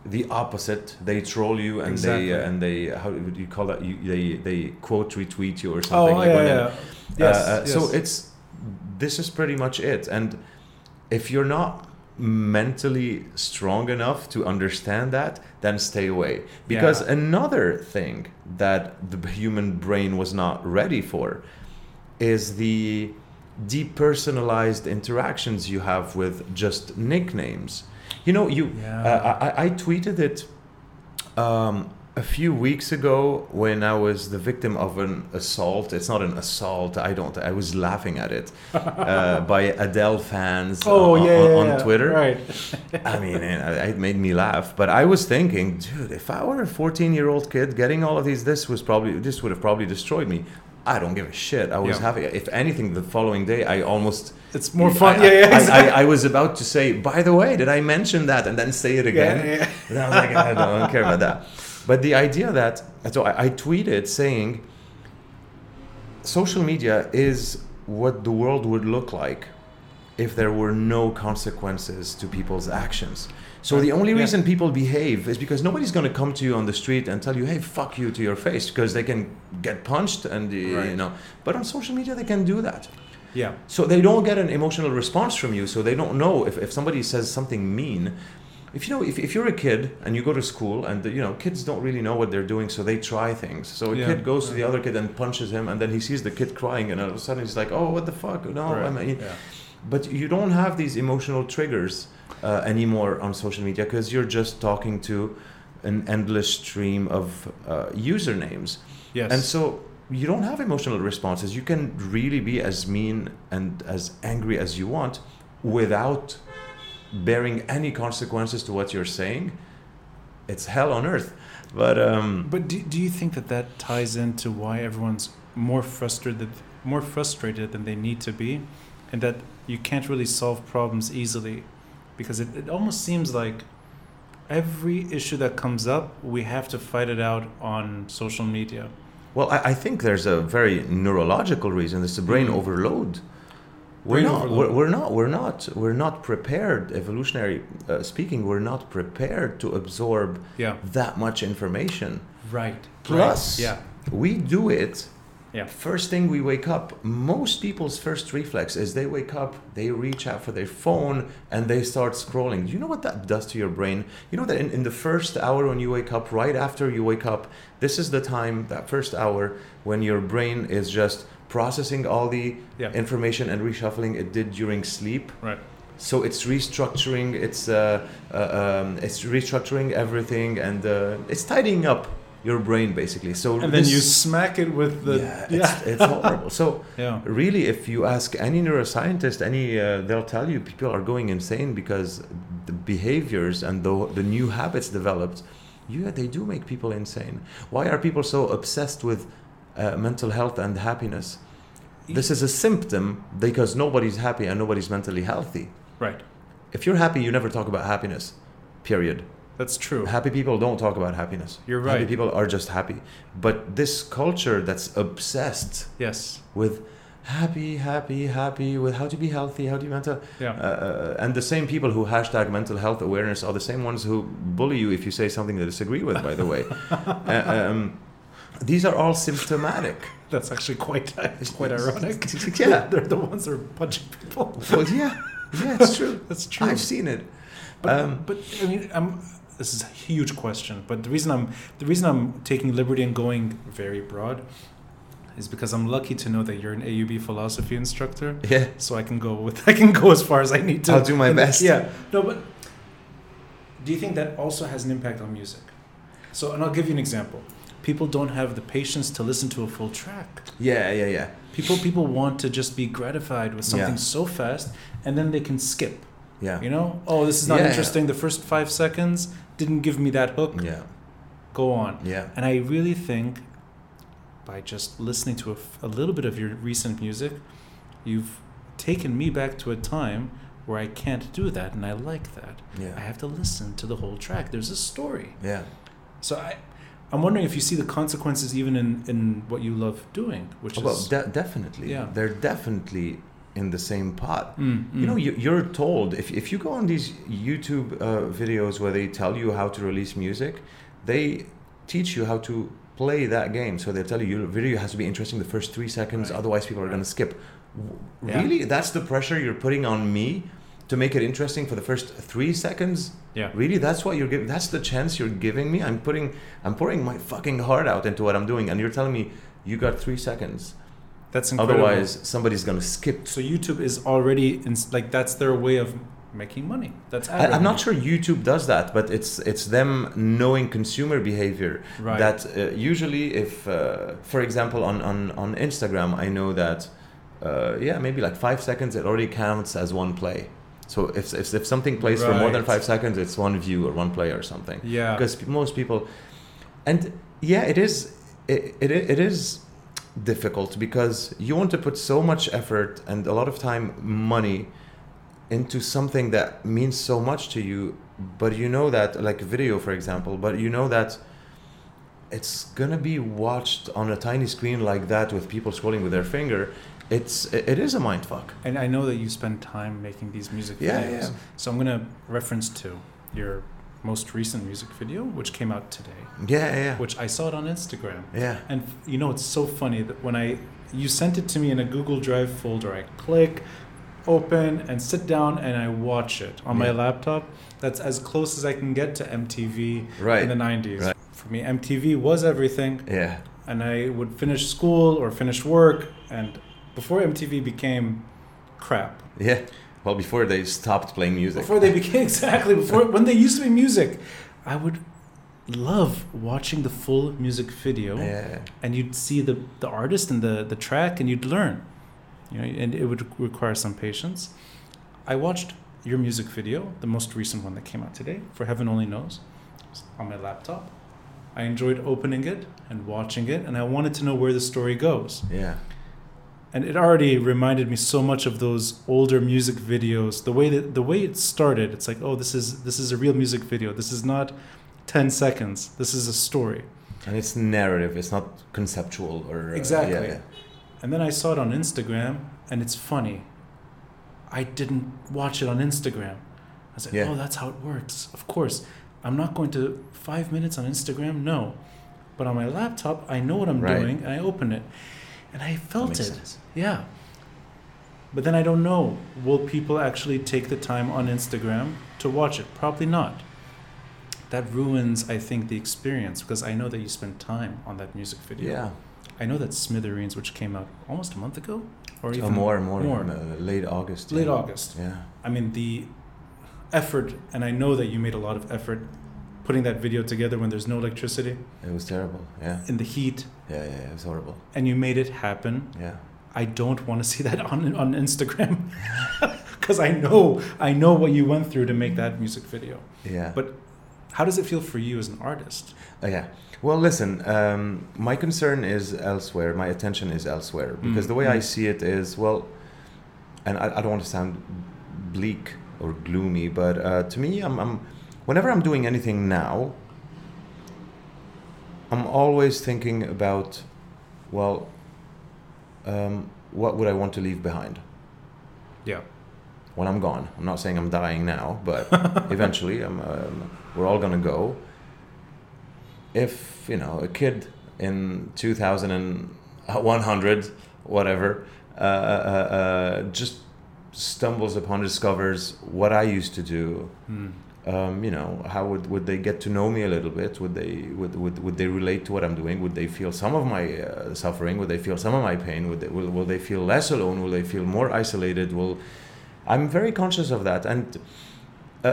the opposite, they troll you and Exactly. they uh, and they how would you call that? You, they they quote retweet you or something. Oh, like yeah, yeah. Yes, uh, uh, yes. So it's this is pretty much it. And if you're not mentally strong enough to understand that, then stay away. Because Yeah. another thing that the human brain was not ready for is the depersonalized interactions you have with just nicknames. You know, you. Yeah. Uh, I, I tweeted it um, a few weeks ago when I was the victim of an assault. It's not an assault. I don't. I was laughing at it uh, by Adele fans Oh on, yeah, on, yeah, on yeah. Twitter. Right. I mean, it, it made me laugh. But I was thinking, dude, if I were a 14 year old kid getting all of these, this was probably this would have probably destroyed me. I don't give a shit. I was Yeah. having, if anything, the following day, I almost. It's more fun. I, yeah, yeah. I. I, I was about to say, by the way, did I mention that? And then say it again. yeah, yeah. And I was like, I don't, I don't care about that. But the idea that, so I, I tweeted saying, social media is what the world would look like if there were no consequences to people's actions. So the only Yeah. reason people behave is because nobody's going to come to you on the street and tell you, "Hey, fuck you" to your face because they can get punched and uh, you know. But on social media, they can do that. Yeah. So they don't get an emotional response from you. So they don't know if, if somebody says something mean. If you know, if, if you're a kid and you go to school and you know kids don't really know what they're doing, so they try things. So a Yeah. kid goes to the other kid and punches him, and then he sees the kid crying, and all of a sudden he's like, "Oh, what the fuck? No!" I Right. mean, yeah. But you don't have these emotional triggers uh, anymore on social media because you're just talking to an endless stream of uh, usernames. Yes. And so you don't have emotional responses. You can really be as mean and as angry as you want without bearing any consequences to what you're saying. It's hell on earth. But um, But do, do you think that that ties into why everyone's more frustrated, more frustrated than they need to be, and that you can't really solve problems easily, because it, it almost seems like every issue that comes up, we have to fight it out on social media. well, I, I think there's a very neurological reason. It's a brain Mm. overload. We're Brain not, overload. we're, we're not. We're not. We're not prepared. Evolutionary uh, speaking, we're not prepared to absorb Yeah. that much information. Right. Plus, Yeah. we do it Yeah. First thing we wake up, most people's first reflex is they wake up, they reach out for their phone, and they start scrolling. Do you know what that does to your brain? You know that in, in the first hour when you wake up, right after you wake up, this is the time, that first hour, when your brain is just processing all the Yeah. information and reshuffling it did during sleep. Right. So it's restructuring, it's uh, uh, um, it's restructuring everything, and uh, it's tidying up your brain basically. So And then you smack it with the yeah, it's, it's horrible. So yeah. really, if you ask any neuroscientist, any uh, they'll tell you people are going insane because the behaviors and the the new habits developed. Yeah, they do make people insane. Why are people so obsessed with uh, mental health and happiness? This is a symptom because nobody's happy and nobody's mentally healthy. Right. If you're happy, you never talk about happiness. Period. That's true. Happy people don't talk about happiness. You're right. Happy people are just happy. But this culture that's obsessed Yes. with happy, happy, happy, with how to be healthy, how to be mental. Yeah. Uh, and the same people who hashtag mental health awareness are the same ones who bully you if you say something they disagree with, by the way. uh, um, these are all symptomatic. That's actually quite it's quite ironic. Yeah. They're the ones that are punching people. Well, yeah, yeah, it's true. That's true. I've seen it. But, Um, but I mean, I'm, this is a huge question. But the reason I'm the reason I'm taking liberty and going very broad is because I'm lucky to know that you're an AUB philosophy instructor. Yeah. So I can go with I can go as far as I need to. I'll do my And- best. Yeah. No, but do you think that also has an impact on music? So, and I'll give you an example. People don't have the patience to listen to a full track. Yeah, yeah, yeah. People people want to just be gratified with something Yeah. so fast, and then they can skip. Yeah. You know, oh, this is not Yeah. interesting. The first five seconds didn't give me that hook. Yeah. Go on. Yeah. And I really think by just listening to a little bit of your recent music, you've taken me back to a time where I can't do that, and I like that. Yeah. I have to listen to the whole track. There's a story. Yeah. So I, I'm wondering if you see the consequences even in, in what you love doing, which oh, Well, is de- definitely. Yeah. They're definitely in the same pot. Mm, You know, mm. you, you're told if, if you go on these YouTube uh, videos where they tell you how to release music, they teach you how to play that game. So they tell you your video has to be interesting the first three seconds, Right. otherwise people are Right. going to skip. W- Yeah. Really, that's the pressure you're putting on me to make it interesting for the first three seconds. Yeah. Really, that's what you're giving. That's the chance you're giving me. I'm putting, I'm pouring my fucking heart out into what I'm doing, and you're telling me you got three seconds. That's incredible. Otherwise, somebody's gonna skip. so YouTube is already in, like that's their way of making money. That's I, I'm not sure YouTube does that, but it's it's them knowing consumer behavior. Right. That uh, usually, if uh, for example on, on on Instagram, I know that uh, yeah maybe like five seconds it already counts as one play. So if if, if something plays for more than five seconds, it's one view or one play or something. Yeah. Because most people, and yeah, it is it, it, it is difficult because you want to put so much effort and a lot of time, money into something that means so much to you, but you know that, like video, for example, but you know that it's gonna be watched on a tiny screen like that with people scrolling with their finger. It's it is a mind fuck. And I know that you spend time making these music Yeah, videos. yeah. So I'm gonna reference to your most recent music video, which came out today, Yeah, yeah, which I saw it on Instagram. yeah. And you know, it's so funny that when I you sent it to me in a Google Drive folder, I click, open, and sit down and I watch it on my laptop. That's as close as I can get to MTV Right. in the '90s. Right. For me, MTV was everything, Yeah, and I would finish school or finish work, and before MTV became crap, yeah. Well, before they stopped playing music. before they became exactly before when they used to be music, I would love watching the full music video Yeah. and you'd see the, the artist and the, the track and you'd learn you know and it would require some patience i watched your music video the most recent one that came out today for heaven only knows on my laptop i enjoyed opening it and watching it and i wanted to know where the story goes Yeah. And it already reminded me so much of those older music videos the way that the way it started it's like oh this is this is a real music video this is not 10 seconds this is a story And it's narrative. It's not conceptual or uh, Exactly. yeah, yeah. And then I saw it on Instagram, and it's funny. I didn't watch it on Instagram. I was like, Yeah. oh, that's how it works. Of course. I'm not going to five minutes on Instagram, no. But on my laptop, I know what I'm Right. doing, and I open it. And I felt it. sense. Yeah. But then I don't know. Will people actually take the time on Instagram to watch it? Probably not. That ruins, I think, the experience because I know that you spent time on that music video. Yeah. I know that Smithereens, which came out almost a month ago, or Uh, even more, more, more. uh, late August. late yeah. August. Yeah. I mean, the effort, and I know that you made a lot of effort putting that video together when there's no electricity, It was terrible. Yeah. in the heat, Yeah, yeah, yeah. It was horrible. and you made it happen. Yeah. I don't want to see that on on Instagram because I know I know what you went through to make that music video. Yeah. But how does it feel for you as an artist? Uh, yeah. Well, listen. Um, my concern is elsewhere. My attention is elsewhere because Mm, the way I mm. see it is well, and I, I don't want to sound bleak or gloomy, but uh, to me, I'm, I'm whenever I'm doing anything now, I'm always thinking about, well, um, what would I want to leave behind Yeah. when I'm gone? I'm not saying I'm dying now, but eventually, I'm, um, we're all gonna go. If you know a kid in 2100, whatever, uh, uh, uh, just stumbles upon, discovers what I used to do. Hmm. Um, you know, how would, would they get to know me a little bit? Would they would, would, would they relate to what I'm doing? Would they feel some of my uh, suffering? Would they feel some of my pain? Would they, will, will they feel less alone? Will they feel more isolated? Will I'm very conscious of that, and uh,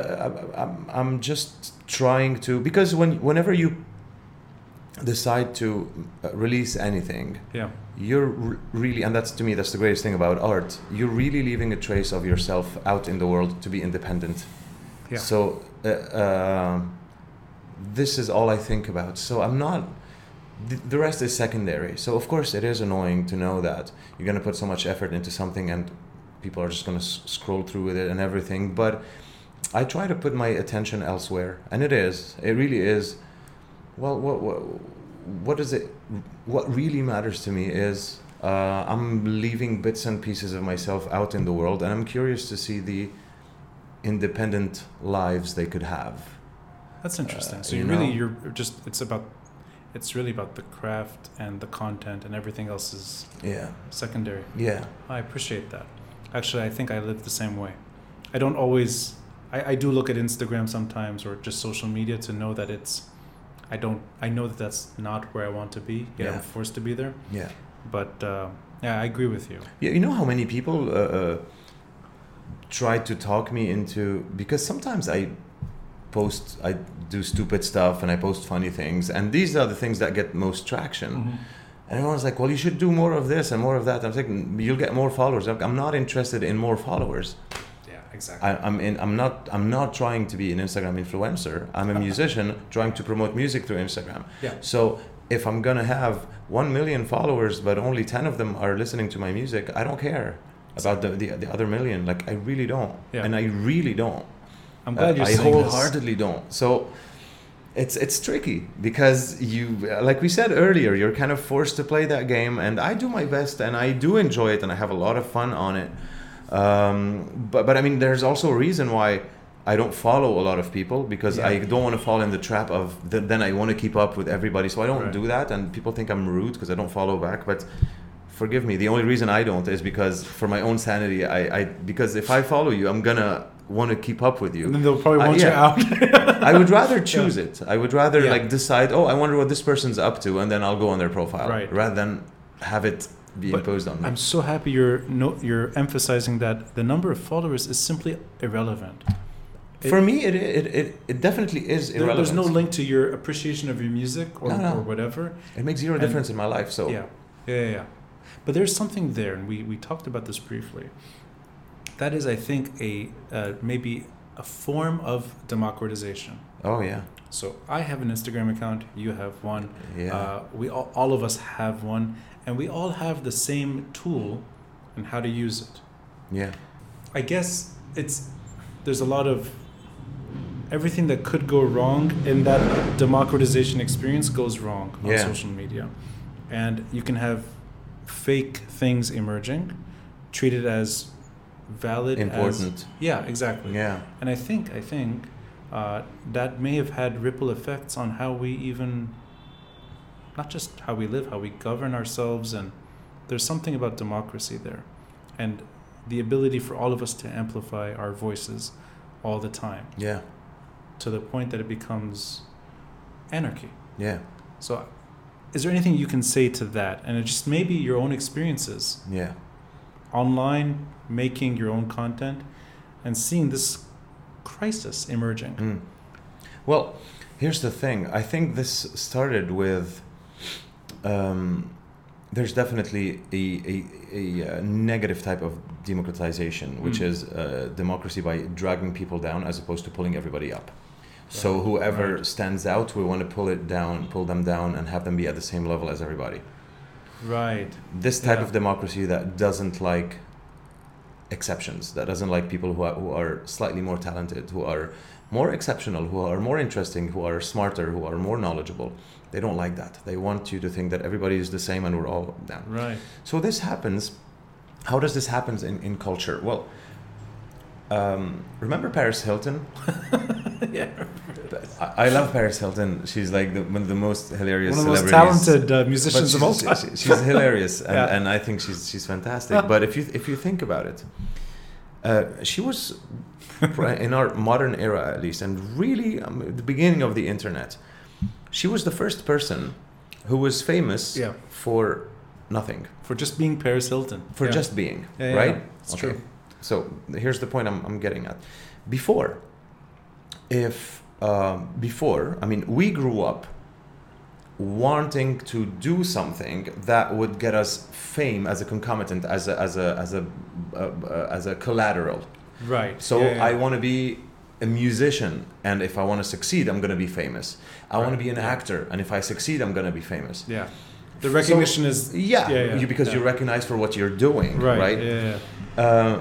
I- I'm, I'm just trying to because when whenever you decide to uh, release anything, Yeah. you're really and that's to me that's the greatest thing about art. You're really leaving a trace of yourself out in the world to be independent. Yeah. So uh, um, this is all I think about. So I'm not. The, rest is secondary. So of course it is annoying to know that you're gonna put so much effort into something and people are just gonna s- scroll through with it and everything. But I try to put my attention elsewhere, and it is. It really is. Well, what what what does it? What really matters to me is uh, I'm leaving bits and pieces of myself out in the world, and I'm curious to see the independent lives they could have. That's interesting. Uh, so you you really you're just it's about it's really about the craft and the content and everything else is Yeah, secondary. yeah, I appreciate that. Actually, I think I live the same way. I don't always. I, I do look at Instagram sometimes or just social media to know that it's. I don't. I know that that's not where I want to be. Yeah, Yeah. I'm forced to be there. Yeah. But uh, yeah, I agree with you. Yeah, you know how many people uh, try to talk me into because sometimes I post, I do stupid stuff and I post funny things, and these are the things that get most traction. Mm-hmm. And everyone's like, "Well, you should do more of this and more of that." I'm thinking, "You'll get more followers." I'm- not interested in more followers. Yeah, exactly. I, I'm in. I'm not. I'm not trying to be an Instagram influencer. I'm a musician trying to promote music through Instagram. yeah. So if I'm gonna have one million followers, but only ten of them are listening to my music, I don't care about the, the, the other million. Like I really don't, Yeah. and I really don't. I'm glad Uh, you're I saying this. wholeheartedly don't. So it's it's tricky because you, like we said earlier, you're kind of forced to play that game, and I do my best, and I do enjoy it, and I have a lot of fun on it. Um, but but I mean, there's also a reason why. I don't follow a lot of people because Yeah. I don't want to fall in the trap of the, then I want to keep up with everybody. So I don't Right. do that, and people think I'm rude because I don't follow back. But forgive me, the only reason I don't is because for my own sanity, I, I because if I follow you, I'm gonna want to keep up with you. And then they'll probably Uh, want yeah. you out. I would rather choose it. I would rather Yeah. like decide, oh, I wonder what this person's up to, and then I'll go on their profile, Right. rather than have it be But imposed on me. I'm so happy you're no, you're emphasizing that the number of followers is simply irrelevant. it- For me, it, it, it, it definitely is There- irrelevant. there's no link to your appreciation of your music or, No, no. or whatever. It makes zero And- difference in my life. So Yeah. yeah, yeah, yeah. But there's something there, and we, we talked about this briefly. That is, I think, a uh, maybe a form of democratization. oh yeah, So I have an Instagram account. You have one. yeah, Uh, we all, all of us have one, and we all have the same tool and how to use it. yeah, I guess it's there's a lot of everything that could go wrong in that democratization experience goes wrong on Yeah. social media, and you can have fake things emerging, treated as valid, as- important. yeah, exactly. Yeah, And I think I think uh, that may have had ripple effects on how we even, not just how we live, how we govern ourselves, and there's something about democracy there, and the ability for all of us to amplify our voices all the time yeah, to the point that it becomes anarchy. yeah, So, is there anything you can say to that? And it just maybe your own experiences yeah. online, making your own content, and seeing this crisis emerging. Mm. Well, here's the thing. I think this started with. Um, there's definitely a, a, a, uh negative type of democratization, which Mm. is uh, democracy by dragging people down as opposed to pulling everybody up. So whoever right. stands out, we want to pull it down, pull them down, and have them be at the same level as everybody. Right. This type Yeah. of democracy that doesn't like exceptions, that doesn't like people who are, who are slightly more talented, who are more exceptional, who are more interesting, who are smarter, who are more knowledgeable. They don't like that. They want you to think that everybody is the same and we're all down. Right. So this happens. How does this happen in, in culture? Well, um, remember Paris Hilton? yeah. I, I love Paris Hilton. She's like the, one of the most hilarious One of the most celebrities. talented uh, musicians she's, of all time. she- she's hilarious, and, Yeah. and I think she's she's fantastic. but if you if you think about it, uh, she was in our modern era at least, and really um, at the beginning of the internet, she was the first person who was famous Yeah. for nothing, For just being Paris Hilton. for Yeah. just being, right? It's true. So here's the point I'm, I'm getting at. Before, if um, before, I mean, we grew up wanting to do something that would get us fame as a concomitant, as a as a as a uh, uh, as a collateral. Right. So Yeah, yeah. I want to be a musician, and if I want to succeed, I'm going to be famous. I want to be an Yeah. actor, and if I succeed, I'm going to be famous. Yeah. The recognition is. Yeah, Yeah, you, because you're recognized for what you're doing, Right. right? Yeah, yeah. Uh,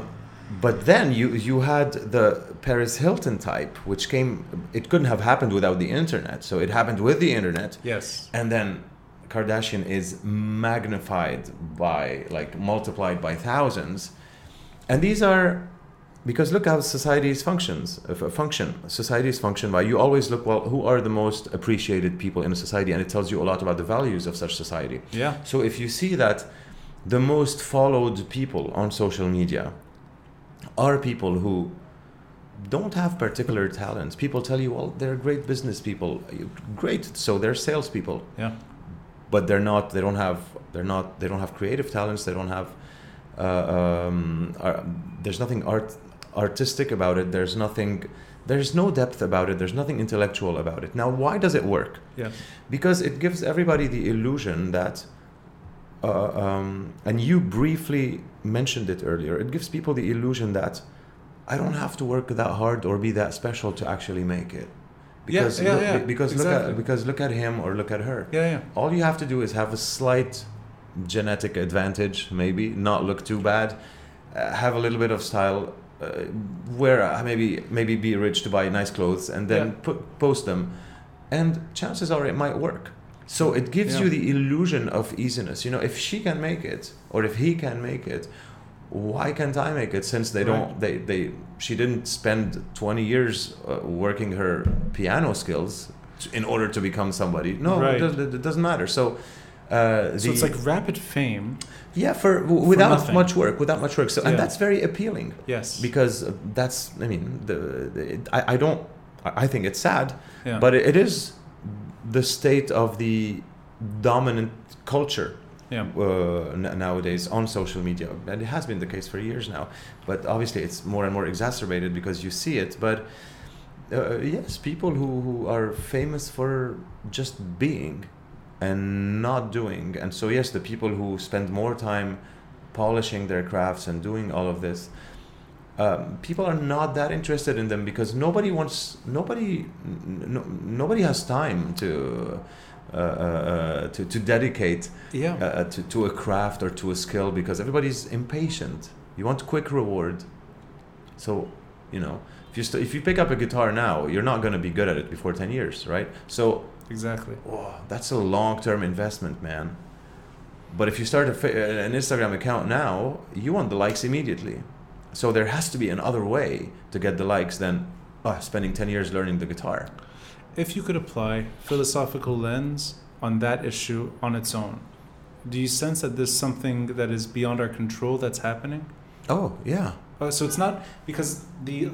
but then you you had the Paris Hilton type, which came. It couldn't have happened without the internet. So it happened with the internet, Yes. and then Kardashian is magnified by like multiplied by thousands, and these are because look how societies functions uh, function societies function by you always look well who are the most appreciated people in a society and it tells you a lot about the values of such society Yeah. so if you see that the most followed people on social media are people who don't have particular talents. People tell you, well, they're great business people. Great, so they're salespeople, Yeah. but they're not. They don't have. They're not. They don't have creative talents. They don't have. Uh, um, ar- there's nothing art artistic about it. There's nothing. There's no depth about it. There's nothing intellectual about it. Now, why does it work? Yeah. because it gives everybody the illusion that uh, um, and you briefly mentioned it earlier it gives people the illusion that i don't have to work that hard or be that special to actually make it because yeah, look, yeah, because look at because look at him or look at her Yeah. Yeah. all you have to do is have a slight genetic advantage maybe not look too bad uh, have a little bit of style uh, wear uh, maybe maybe be rich to buy nice clothes and then Yeah. put, post them and chances are it might work so it gives Yeah. you the illusion of easiness you know if she can make it or if he can make it why can't i make it since they don't Right. they they she didn't spend 20 years uh, working her piano skills to, in order to become somebody no Right. it, does, it doesn't matter so uh, So the- it's like rapid fame. yeah for, w without nothing. much work without much work so and Yeah. that's very appealing Yes. because uh, that's i mean the, the I, I don't I think it's sad yeah. but it is the state of the dominant culture yeah. uh, nowadays on social media. And it has been the case for years now. But obviously it's more and more exacerbated because you see it. But uh, yes people who, who are famous for just being and not doing. And so yes the people who spend more time polishing their crafts and doing all of this um, people are not that interested in them because nobody wants nobody no, nobody has time to uh, uh, uh, to, to dedicate Yeah. uh, to, to a craft or to a skill because everybody's impatient. You want quick reward. So, you know, if you, st- if you pick up a guitar now, you're not going to be good at it before 10 years, right? So, exactly. oh, that's a long term investment, man. But if you start a, an Instagram account now, you want the likes immediately. So there has to be another way to get the likes than uh, spending 10 years learning the guitar. If you could apply philosophical lens on that issue on its own, do you sense that there's something that is beyond our control that's happening? Oh, yeah. Uh, so it's not because the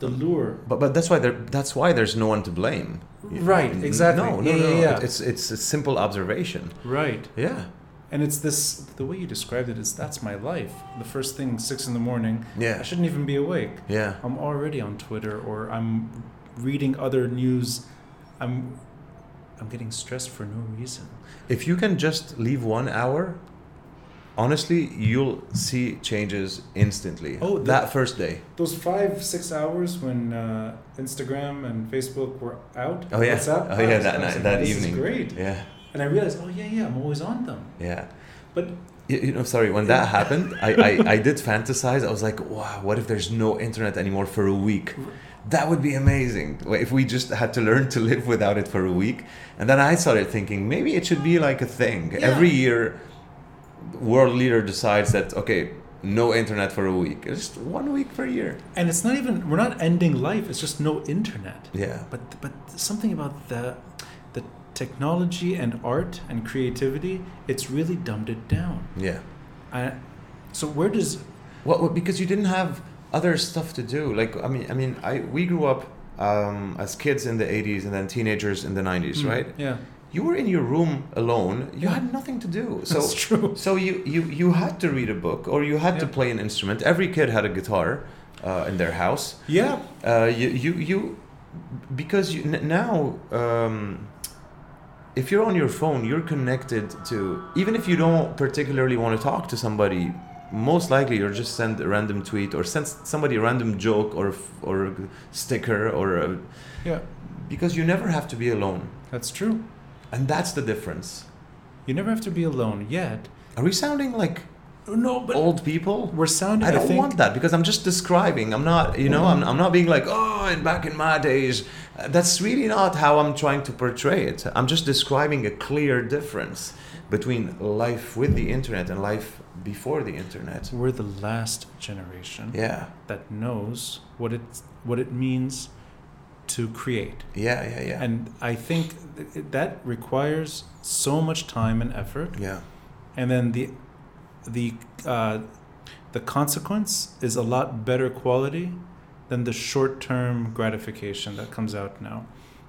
the lure. But, but that's why there that's why there's no one to blame. Right, exactly. No, no, Yeah, no. yeah, yeah. It's it's a simple observation. Right. Yeah. And it's this the way you described it is that's my life. The first thing six in the morning, yeah I shouldn't even be awake. Yeah. I'm already on Twitter or I'm reading other news. I'm I'm getting stressed for no reason. If you can just leave one hour, honestly, you'll see changes instantly. Oh, the- that first day. Those five six hours when uh, Instagram and Facebook were out. Oh yeah. WhatsApp, oh yeah. That night, that "Oh, evening. Great. Yeah. And I realized, oh yeah, yeah, I'm always on them. Yeah. But You, know, sorry. When that happened, I, I I did fantasize. I was like, wow. What if there's no internet anymore for a week? That would be amazing. If we just had to learn to live without it for a week, and then I started thinking maybe it should be like a thing. Yeah. Every year, world leader decides that okay, no internet for a week. It's just one week per year. and it's not even we're not ending life. It's just no internet. Yeah. But but something about the technology and art and creativity, it's really dumbed it down. Yeah. I, so where does Well, because you didn't have other stuff to do. Like I mean, I mean, I we grew up um, as kids in the '80s and then teenagers in the '90s, Hmm, right? Yeah, You were in your room alone. You Yeah. had nothing to do. So that's true. so you you you had to read a book or you had to play an instrument. Every kid had a guitar uh, in their house. Yeah, Uh, you you you because you now. Um, if you're on your phone, you're connected to even if you don't particularly want to talk to somebody. Most likely, you'll just send a random tweet or send somebody a random joke or or a sticker or a, yeah, because you never have to be alone, that's true. and that's the difference. You never have to be alone yet. Are we sounding like No, but old people? we're sounding. I don't think, want that because I'm just describing. I'm not, you know, I'm, I'm not being like, oh, and back in my days. That's really not how I'm trying to portray it. I'm just describing a clear difference between life with the internet and life before the internet. We're the last generation Yeah, that knows what it what it means to create, yeah, yeah, yeah. and I think th- that requires so much time and effort. yeah, and then the the uh, the consequence is a lot better quality than the short-term gratification that comes out now,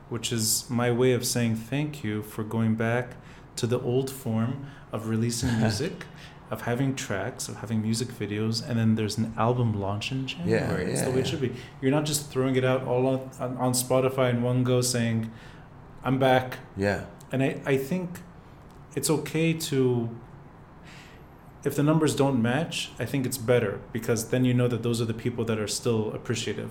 which is my way of saying thank you for going back to the old form of releasing music. Of having tracks, of having music videos, and then there's an album launch in January. it's yeah, the way it should be. You're not just throwing it out all on, on, on Spotify in one go saying, I'm back. Yeah. And I, I think it's okay to, if the numbers don't match, I think it's better because then you know that those are the people that are still appreciative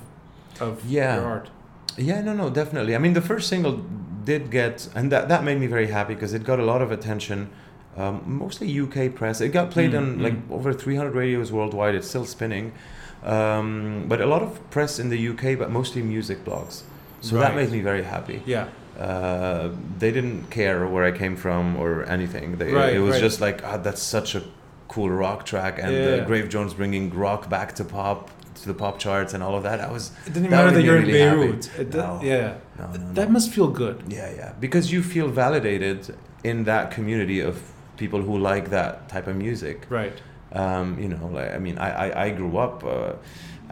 of Yeah. your art. Yeah, no, no, definitely. I mean, the first single did get, and that, that made me very happy because it got a lot of attention, um, mostly UK press. It got played Mm, on like mm. over 300 radios worldwide. It's still spinning. Um, but a lot of press in the UK, but mostly music blogs. So that made me very happy. Yeah. Uh, they didn't care where I came from or anything. They, Right, it was right. just like, ah, that's such a cool rock track, and Yeah. uh, Grave Jones bringing rock back to pop to the pop charts and all of that. I was It didn't That matter that you're really in. Beirut. No. Yeah. no, no, That no. must feel good. Yeah, yeah. Because you feel validated in that community of people who like that type of music. Right. Um, you know, like I mean, I I, I grew up. Uh,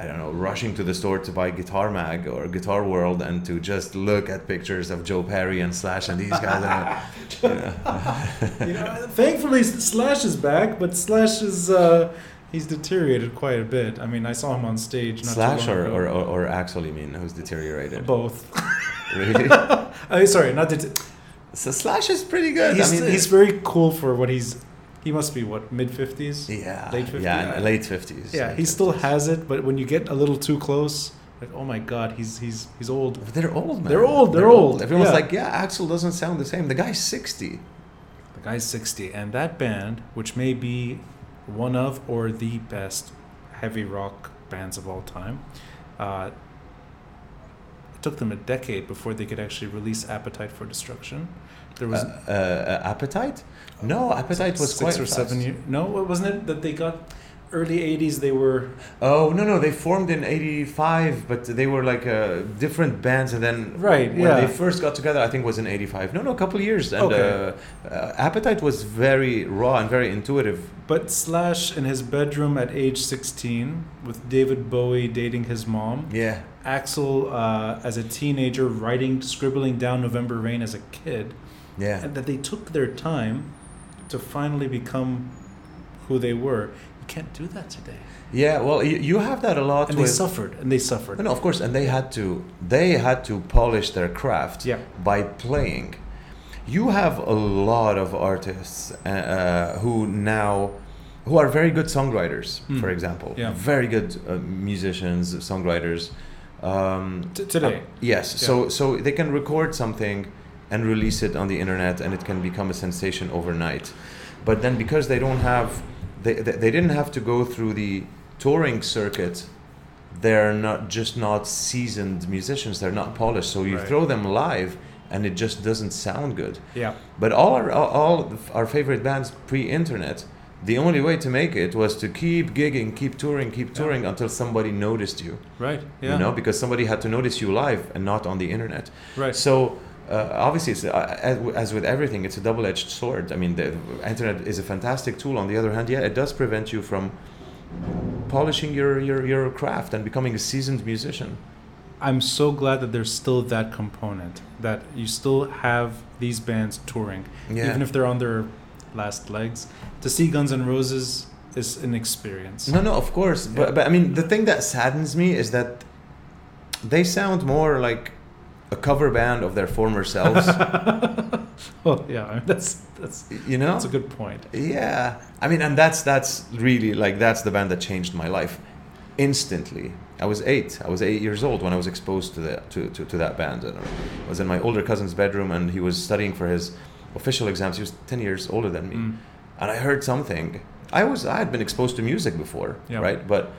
I don't know, rushing to the store to buy Guitar Mag or Guitar World and to just look at pictures of Joe Perry and Slash and these guys. and, you know. you know, thankfully, Slash is back, but Slash is. Uh, He's deteriorated quite a bit. I mean, I saw him on stage. Not Slash too long or, ago. or, or, or Axl, you mean, who's deteriorated? both. Really? Uh, sorry, not det- so Slash is pretty good. he's, I mean, he's very cool for what he's. He must be what mid fifties. yeah, late 50s? yeah, late fifties. Yeah, he still has it, but when you get a little too close, like oh my god, he's he's he's old. They're old, man. They're old, they're old, Everyone's yeah. like, yeah, Axl doesn't sound the same. The guy's sixty. The guy's sixty, and that band, which may be one of or the best heavy rock bands of all time, uh, it took them a decade before they could actually release Appetite for Destruction. There was Uh, uh, uh, appetite? No, appetite was six quite or seven years. No, wasn't it that they got early '80s? They were Oh no, no, they formed in '85, but they were like uh, different bands, and then Right, when yeah. they first got together, I think was in '85. No, no, a couple of years. And Okay. uh, uh, appetite was very raw and very intuitive. But Slash in his bedroom at age 16 with David Bowie dating his mom. Yeah, Axl uh, as a teenager writing, scribbling down November Rain as a kid. Yeah. And that they took their time to finally become who they were. You can't do that today. Yeah, well, you, you have that a lot And they suffered. And they suffered. No, of course, and they had to they had to polish their craft Yeah. by playing. You have a lot of artists uh, uh, who now who are very good songwriters, Mm. for example, Yeah. very good uh, musicians, songwriters. Um, T- today. uh, yes, so so they can record something and release it on the internet, and it can become a sensation overnight. But then because they don't have, they they, didn't have to go through the touring circuit they're not just not seasoned musicians they're not polished so you Right. throw them live and it just doesn't sound good Yeah. but all our all- our favorite bands pre-internet the only way to make it was to keep gigging keep touring keep Yeah. touring until somebody noticed you Right. Yeah. you know because somebody had to notice you live and not on the internet Right. so uh, obviously, it's, uh, as, as with everything, it's a double-edged sword. I mean, the internet is a fantastic tool. On the other hand, yeah, it does prevent you from polishing your, your, your craft and becoming a seasoned musician. I'm so glad that there's still that component that you still have these bands touring, Yeah. even if they're on their last legs. To see Guns N' Roses is an experience. No, no, of course. Yeah. But, but I mean, the thing that saddens me is that they sound more like a cover band of their former selves. oh yeah, that's that's you know? that's a good point. Yeah, I mean, and that's that's really like that's the band that changed my life instantly. I was eight. I was eight years old when I was exposed to the to, to, to that band. And I was in my older cousin's bedroom, and he was studying for his official exams. He was ten years older than me, Mm. and I heard something. I was I had been exposed to music before, Yeah. right? But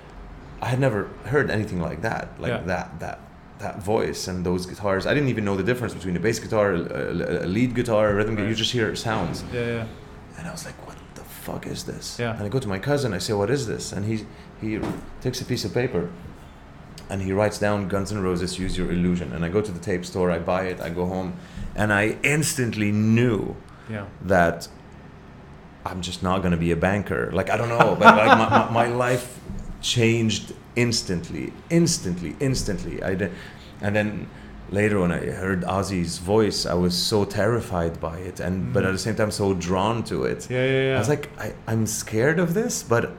I had never heard anything like that, like Yeah. that that that voice and those guitars. I didn't even know the difference between a bass guitar, a, a lead guitar, a rhythm. guitar. You just hear sounds. Yeah, yeah. And I was like, what the fuck is this? Yeah. And I go to my cousin, I say, what is this? And he, he takes a piece of paper and he writes down Guns N' Roses, Use Your Illusion. And I go to the tape store, I buy it, I go home, and I instantly knew Yeah. that I'm just not going to be a banker. Like, I don't know, but like my, my, my life changed instantly, instantly, instantly. I did, and then later when I heard Ozzy's voice, I was so terrified by it, and but Mhm. at the same time so drawn to it. Yeah, yeah, yeah. I was like, I, I'm scared of this, but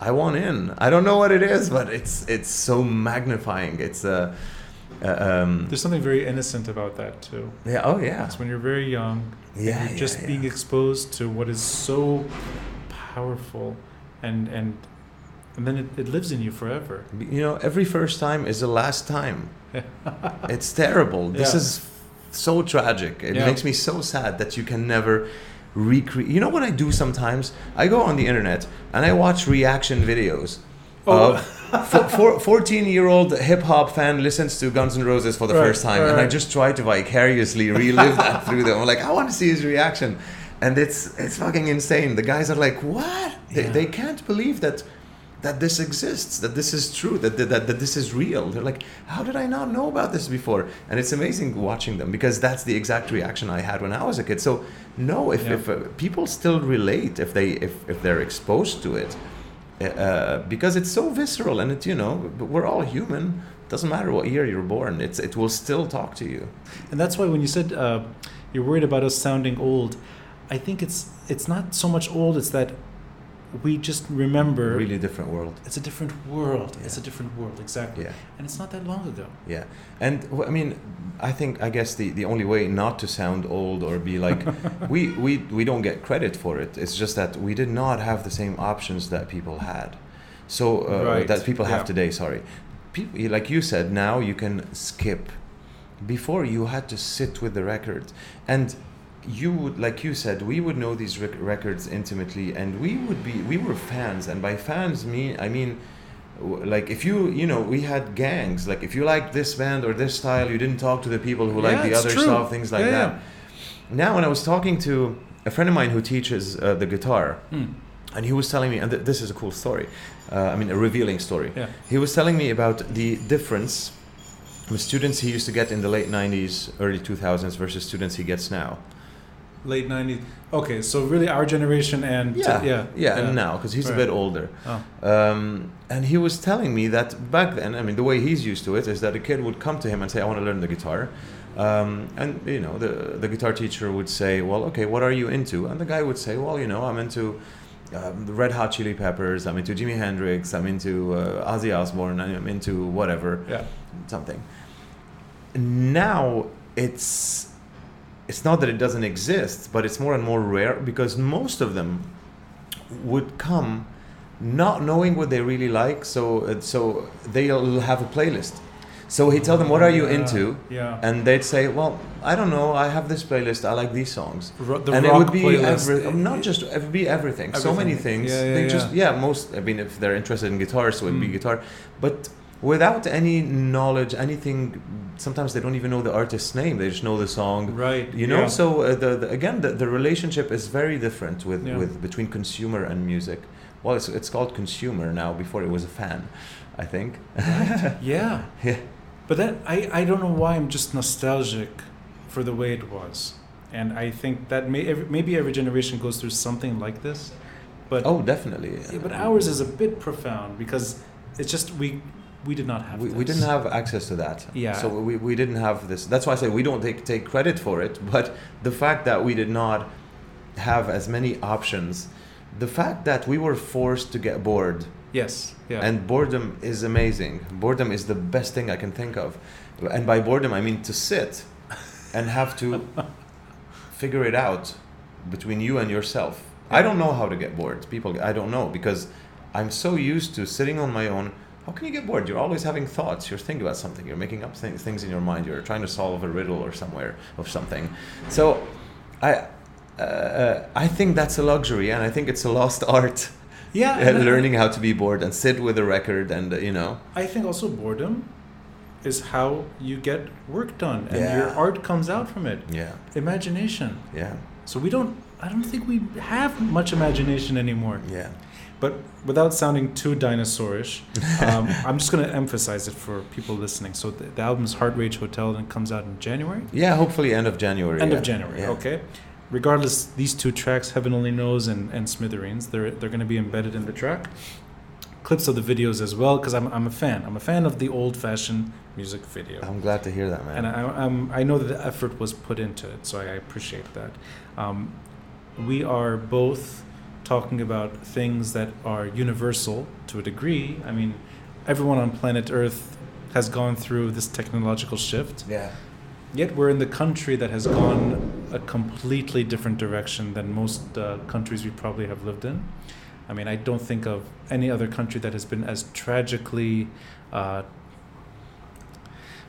I want in. I don't know what it is, but it's it's so magnifying. It's uh, uh, um, There's something very innocent about that too. yeah. Oh yeah. It's when you're very young, Yeah, you're yeah, just yeah. being exposed to what is so powerful, and and and then it, it lives in you forever. You know, every first time is the last time. it's terrible. This Yeah. is so tragic. It Yeah. makes me so sad that you can never recreate. You know what I do sometimes? I go on the internet and I watch reaction videos. Oh. Of four, four, 14 year old hip hop fan listens to Guns N' Roses for the Right, first time, right, and I just try to vicariously relive that through them. I'm like, I want to see his reaction, and it's it's fucking insane. The guys are like, what? They, Yeah. they can't believe that that this exists, that this is true, that, that, that, this is real. They're like, how did I not know about this before? And it's amazing watching them because that's the exact reaction I had when I was a kid. So no, if, Yeah. if uh, people still relate, if they if, if they're exposed to it, uh, because it's so visceral and it you know we're all human. Doesn't matter what year you're born, it's it will still talk to you. And that's why when you said uh, you're worried about us sounding old, I think it's it's not so much old. It's that we just remember Really different world. it's a different world. It's a different world, exactly. Yeah. And it's not that long ago. Yeah, and i mean, I think I guess the, the only way not to sound old or be like, we, we we don't get credit for it. It's just that we did not have the same options that people had, so uh, Right, that people have yeah. today. Sorry, people like you said. Now you can skip. Before you had to sit with the record, and you would like you said we would know these rec- records intimately, and we would be we were fans, and by fans me I mean like if you you know we had gangs like if you liked this band or this style you didn't talk to the people who Yeah, like the other true. stuff things like Yeah, that now when i was talking to a friend of mine who teaches uh, the guitar Hmm. and he was telling me and th- this is a cool story uh, i mean a revealing story Yeah. he was telling me about the difference with students he used to get in the late 90s early 2000s versus students he gets now Late 90s. Okay, so really our generation and yeah yeah, yeah, and now because he's a bit older Oh. Um, and he was telling me that back then, I mean, the way he's used to it is that a kid would come to him and say, "I want to learn the guitar," um, and you know, the the guitar teacher would say, "Well, okay, what are you into?" And the guy would say, "Well, you know, I'm into um, the Red Hot Chili Peppers. I'm into Jimi Hendrix. I'm into uh, Ozzy Osbourne. I'm into whatever, Yeah. something." Now it's it's not that it doesn't exist, but it's more and more rare because most of them would come not knowing what they really like. So uh, so they'll have a playlist. So he tell them, "What are you Yeah, into?" Yeah. And they'd say, "Well, I don't know. I have this playlist. I like these songs." Ro- the and it would be every, not just it would be everything. So many things. Yeah, yeah, they yeah. just yeah. Most I mean, if they're interested in guitar, so it'd be Mm. guitar, but without any knowledge, anything. Sometimes they don't even know the artist's name. They just know the song. right. You know, yeah. so uh, the, the again the, the relationship is very different with, Yeah. with between consumer and music. Well, it's it's called consumer now. Before it was a fan, I think. yeah. yeah. But that I, I don't know why I'm just nostalgic for the way it was, and I think that may every, maybe every generation goes through something like this, but Oh, definitely. yeah, but ours is a bit profound because it's just we we did not have we, we didn't have access to that. Yeah. So we, we didn't have this. That's why I say we don't take take credit for it. But the fact that we did not have as many options, the fact that we were forced to get bored. yes yeah And boredom is amazing. Boredom is the best thing I can think of. And by boredom, I mean to sit and have to figure it out between you and yourself. I don't know how to get bored. People, I don't know because I'm so used to sitting on my own. How can you get bored? You're always having thoughts. You're thinking about something. You're making up things, things in your mind. You're trying to solve a riddle or somewhere of something. So, I, uh, I think that's a luxury, and I think it's a lost art yeah and learning how to be bored and sit with a record and uh, you know I think also boredom is how you get work done and Yeah. your art comes out from it. yeah Imagination. yeah So we don't. I don't think we have much imagination anymore. yeah But without sounding too dinosaurish, um, I'm just going to emphasize it for people listening. So the, the album is Heart Rage Hotel and it comes out in January. yeah hopefully end of january End yeah. of January. Yeah. Okay. Regardless, these two tracks, Heaven Only Knows and, and Smithereens, they're they're going to be embedded in the track. clips of the videos as well because I'm, I'm a fan. I'm a fan of the old fashioned music video. I'm glad to hear that, man. and I, I'm, I know that the effort was put into it, so I appreciate that. Um, we are both talking about things that are universal to a degree. I mean, everyone on planet Earth has gone through this technological shift. yeah. Yet we're in the country that has gone a completely different direction than most uh, countries we probably have lived in. I mean, I don't think of any other country that has been as tragically, uh,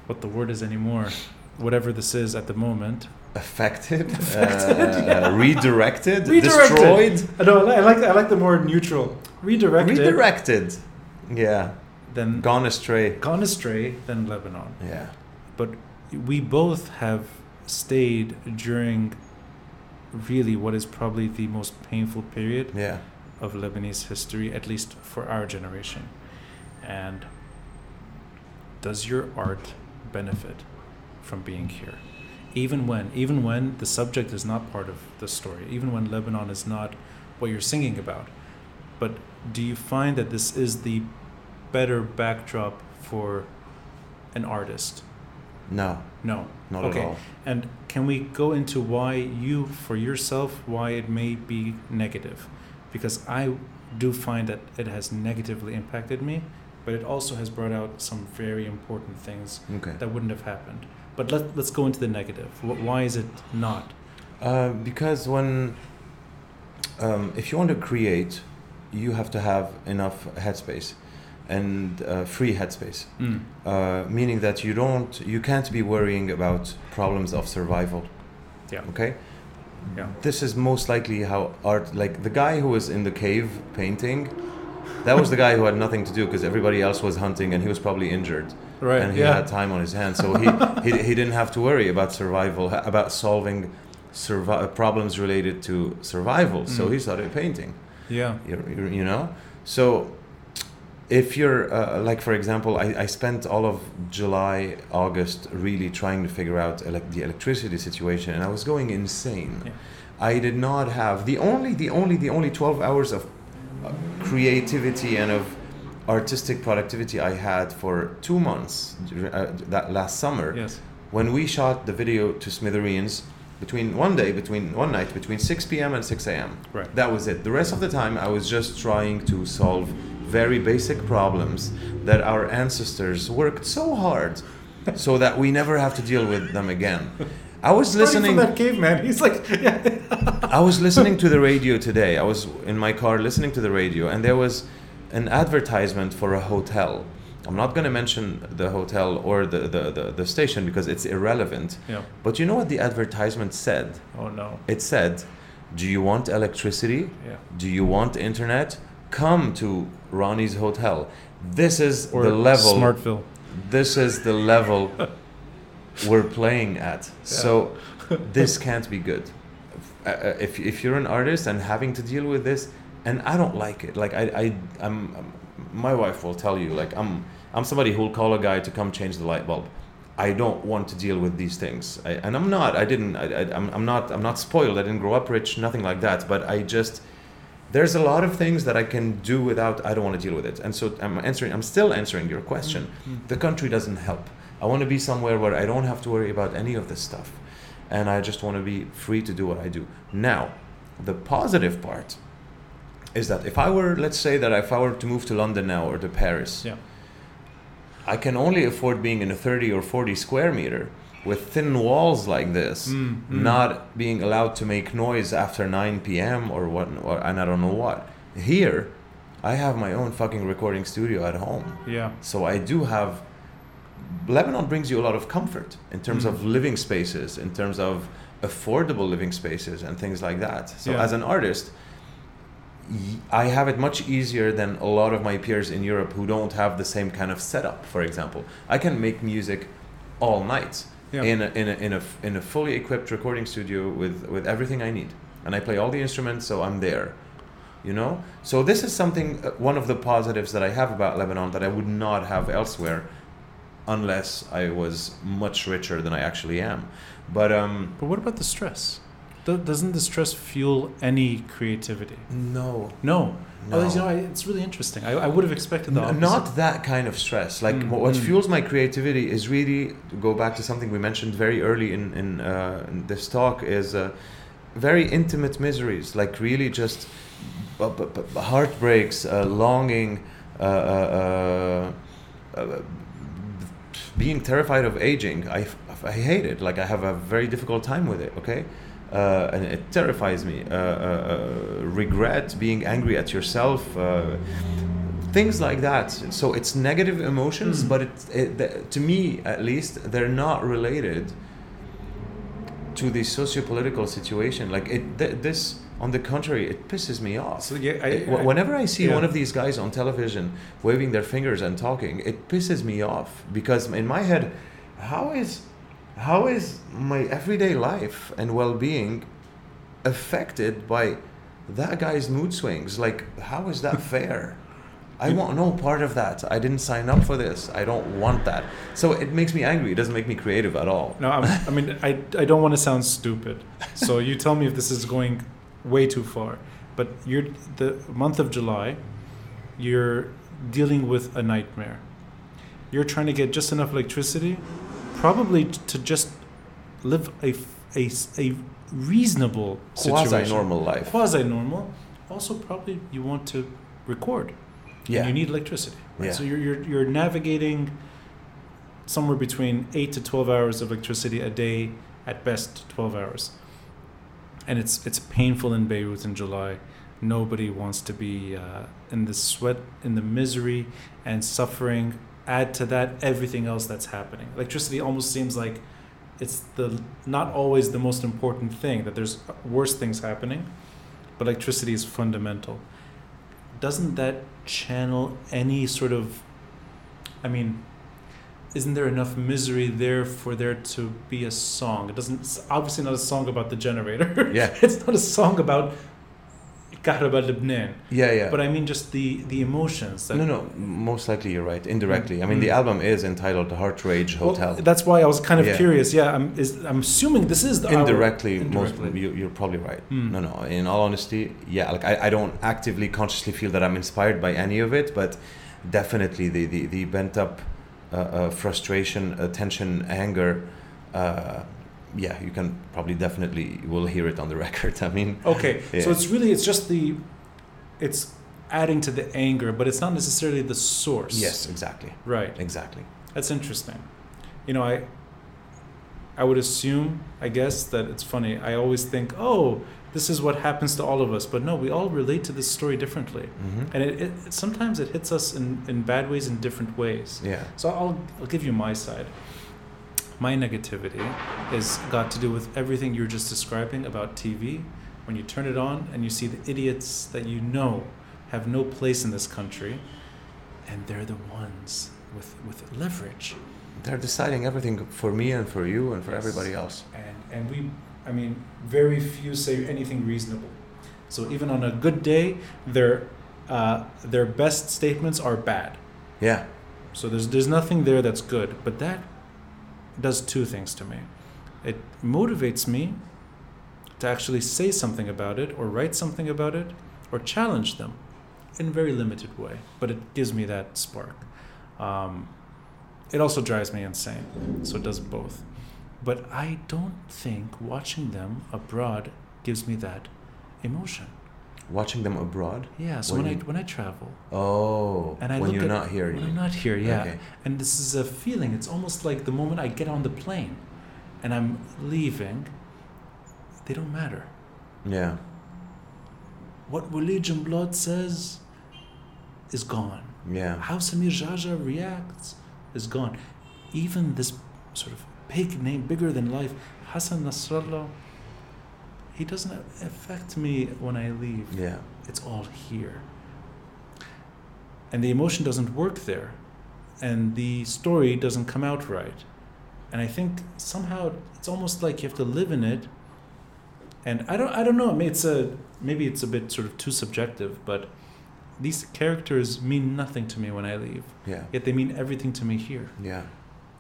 what the word is anymore, whatever this is at the moment. Affected, Affected, uh, yeah. redirected, Redirected. destroyed, I know. I like I like the more neutral, redirected, redirected. Yeah, then gone astray. gone astray than Lebanon. Yeah, but we both have stayed during really what is probably the most painful period yeah. of Lebanese history, at least for our generation. And does your art benefit from being here? Even when, even when the subject is not part of the story, even when Lebanon is not what you're singing about, but do you find that this is the better backdrop for an artist? No, No. not Okay. at all. And can we go into why you, for yourself, why it may be negative? Because I do find that it has negatively impacted me, but it also has brought out some very important things Okay. that wouldn't have happened. But let, let's go into the negative. Why is it not? Uh, because when, um, if you want to create, you have to have enough headspace, and uh, free headspace. Mm. Uh, meaning that you don't, you can't be worrying about problems of survival. Yeah. Okay. Yeah. This is most likely how art, like the guy who was in the cave painting, that was the guy who had nothing to do because everybody else was hunting and he was probably injured Right. and he yeah. had time on his hands, so he, he he didn't have to worry about survival, about solving survi- problems related to survival. So Mm. he started painting. yeah. You, you, you know, so if you're uh, like for example I, I spent all of july august really trying to figure out elec the electricity situation and i was going insane Yeah. i did not have the only the only the only 12 hours of creativity and of artistic productivity i had for two months uh, that last summer Yes. when we shot the video to smithereens between one day between one night between 6 p.m and 6 a.m Right. that was it the rest of the time i was just trying to solve very basic problems that our ancestors worked so hard so that we never have to deal with them again i was listening from that caveman. He's like, yeah. I was listening to the radio today. I was in my car listening to the radio, and there was an advertisement for a hotel. I'm not going to mention the hotel or the, the, the, the station because it's irrelevant. yeah. But you know what the advertisement said? Oh no. It said, Do you want electricity? Yeah. Do you want internet? Come to Ronnie's Hotel. This is Or the level. Smartville. This is the level we're playing at. So this can't be good. Uh, if if you're an artist and having to deal with this, and I don't like it. Like I I I'm, my wife will tell you like I'm I'm somebody who'll call a guy to come change the light bulb. I don't want to deal with these things, I, and I'm not. I didn't. I, I, I'm, I'm not. I'm not spoiled. I didn't grow up rich. Nothing like that. But I just there's a lot of things that I can do without. I don't want to deal with it. And so I'm answering. I'm still answering your question. Mm-hmm. The country doesn't help. I want to be somewhere where I don't have to worry about any of this stuff, and I just want to be free to do what I do. Now, the positive part is that if I were, let's say that if I were to move to London now or to Paris, Yeah. I can only afford being in a 30 or 40 square meter with thin walls like this, Mm, mm. not being allowed to make noise after 9 p.m. or what, or, and I don't know what. Here, I have my own fucking recording studio at home. Yeah. So I do have. Lebanon brings you a lot of comfort in terms Mm. of living spaces, in terms of affordable living spaces, and things like that. So Yeah. as an artist, I have it much easier than a lot of my peers in Europe who don't have the same kind of setup. For example, I can make music all night Yeah. in a, in a, in a in a fully equipped recording studio with with everything I need, and I play all the instruments, so I'm there. You know, so this is something uh, one of the positives that I have about Lebanon that I would not have elsewhere, unless I was much richer than I actually am. But um, But what about the stress? Do- doesn't the stress fuel any creativity? No, No. no. Oh, you know, I, it's really interesting. I, I would have expected the N- not that kind of stress. Like Mm, what, mm. fuels my creativity is really to go back to something we mentioned very early in in, uh, in this talk is uh, very intimate miseries, like really just b- b- b- heartbreaks, uh, longing, uh, uh, uh, uh, being terrified of aging. I, f- I hate it. Like I have a very difficult time with it. Okay. Uh, and it terrifies me. Uh, uh, uh, regret, being angry at yourself, uh, things like that. So it's negative emotions, Mm. but it, it th- to me at least they're not related to the socio-political situation. Like it, th- this, on the contrary, it pisses me off. So yeah, I, It- wh- whenever I see yeah. one of these guys on television waving their fingers and talking, it pisses me off because in my head, how is how is my everyday life and well-being affected by that guy's mood swings? Like, how is that fair? I want no part of that. I didn't sign up for this. I don't want that. So it makes me angry. It doesn't make me creative at all. No, I'm, I mean, I, I don't want to sound stupid. So you tell me if this is going way too far. But you're the month of July, you're dealing with a nightmare. You're trying to get just enough electricity, probably to just live a, a, a reasonable situation. Quasi-normal life. Quasi normal. Also, probably you want to record. Yeah. And you need electricity. Right? Yeah. So you're, you're, you're navigating somewhere between 8 to 12 hours of electricity a day, at best 12 hours. And it's, it's painful in Beirut in July. Nobody wants to be uh, in the sweat, in the misery and suffering. Add to that everything else that's happening. Electricity almost seems like it's the not always the most important thing, that there's worse things happening, but electricity is fundamental doesn't that channel any sort of i mean isn't there enough misery there for there to be a song it doesn't it's obviously not a song about the generator Yeah. it's not a song about Kahraba Lebanon Yeah, yeah. but i mean just the the emotions no, no. Most likely, you're right. Indirectly, I mean, Mm. the album is entitled "Heart Rage Well, Hotel." that's why i was kind of Yeah. curious yeah i'm is i'm assuming this is the indirectly, indirectly. most you, you're probably right. Mm. No, no. In all honesty, yeah. Like I, I don't actively, consciously feel that I'm inspired by any of it, but definitely the the, the bent up uh, uh, frustration, uh, tension, anger. Yeah, you can probably definitely will hear it on the record. I mean, Okay, so it's really it's just the it's adding to the anger, but it's not necessarily the source. yes, exactly, Right. exactly. That's interesting. You know, I I would assume, I guess, that it's funny. I always think, oh, this is what happens to all of us, but no, we all relate to this story differently, hmm and it, it sometimes it hits us in, in bad ways in different ways. Yeah. So I'll I'll give you my side. My negativity is got to do with everything you're just describing about TV. When you turn it on and you see the idiots that you know have no place in this country, and they're the ones with with leverage. They're deciding everything for me and for you and for everybody else. And and we, I mean, very few say anything reasonable. So even on a good day, their uh, their best statements are bad. Yeah. So there's there's nothing there that's good, but that does two things to me. It motivates me to actually say something about it or write something about it or challenge them in a very limited way, but it gives me that spark. Um, it also drives me insane, so it does both. But I don't think watching them abroad gives me that emotion. Watching them abroad. Yeah, so When when, you- I when I travel Oh. and I when look you're at, not here. when you I'm not here, yeah. Okay. And this is a feeling. It's almost like the moment I get on the plane and I'm leaving, they don't matter. Yeah. What religion blood says is gone. Yeah. How Samir Geagea reacts is gone. Even this sort of big name, bigger than life, Hassan Nasrallah, he doesn't affect me when I leave. Yeah. It's all here. And the emotion doesn't work there. And the story doesn't come out right. And I think somehow it's almost like you have to live in it. And I don't I don't know, I mean, it's a maybe it's a bit sort of too subjective, but these characters mean nothing to me when I leave. Yeah. Yet they mean everything to me here. Yeah.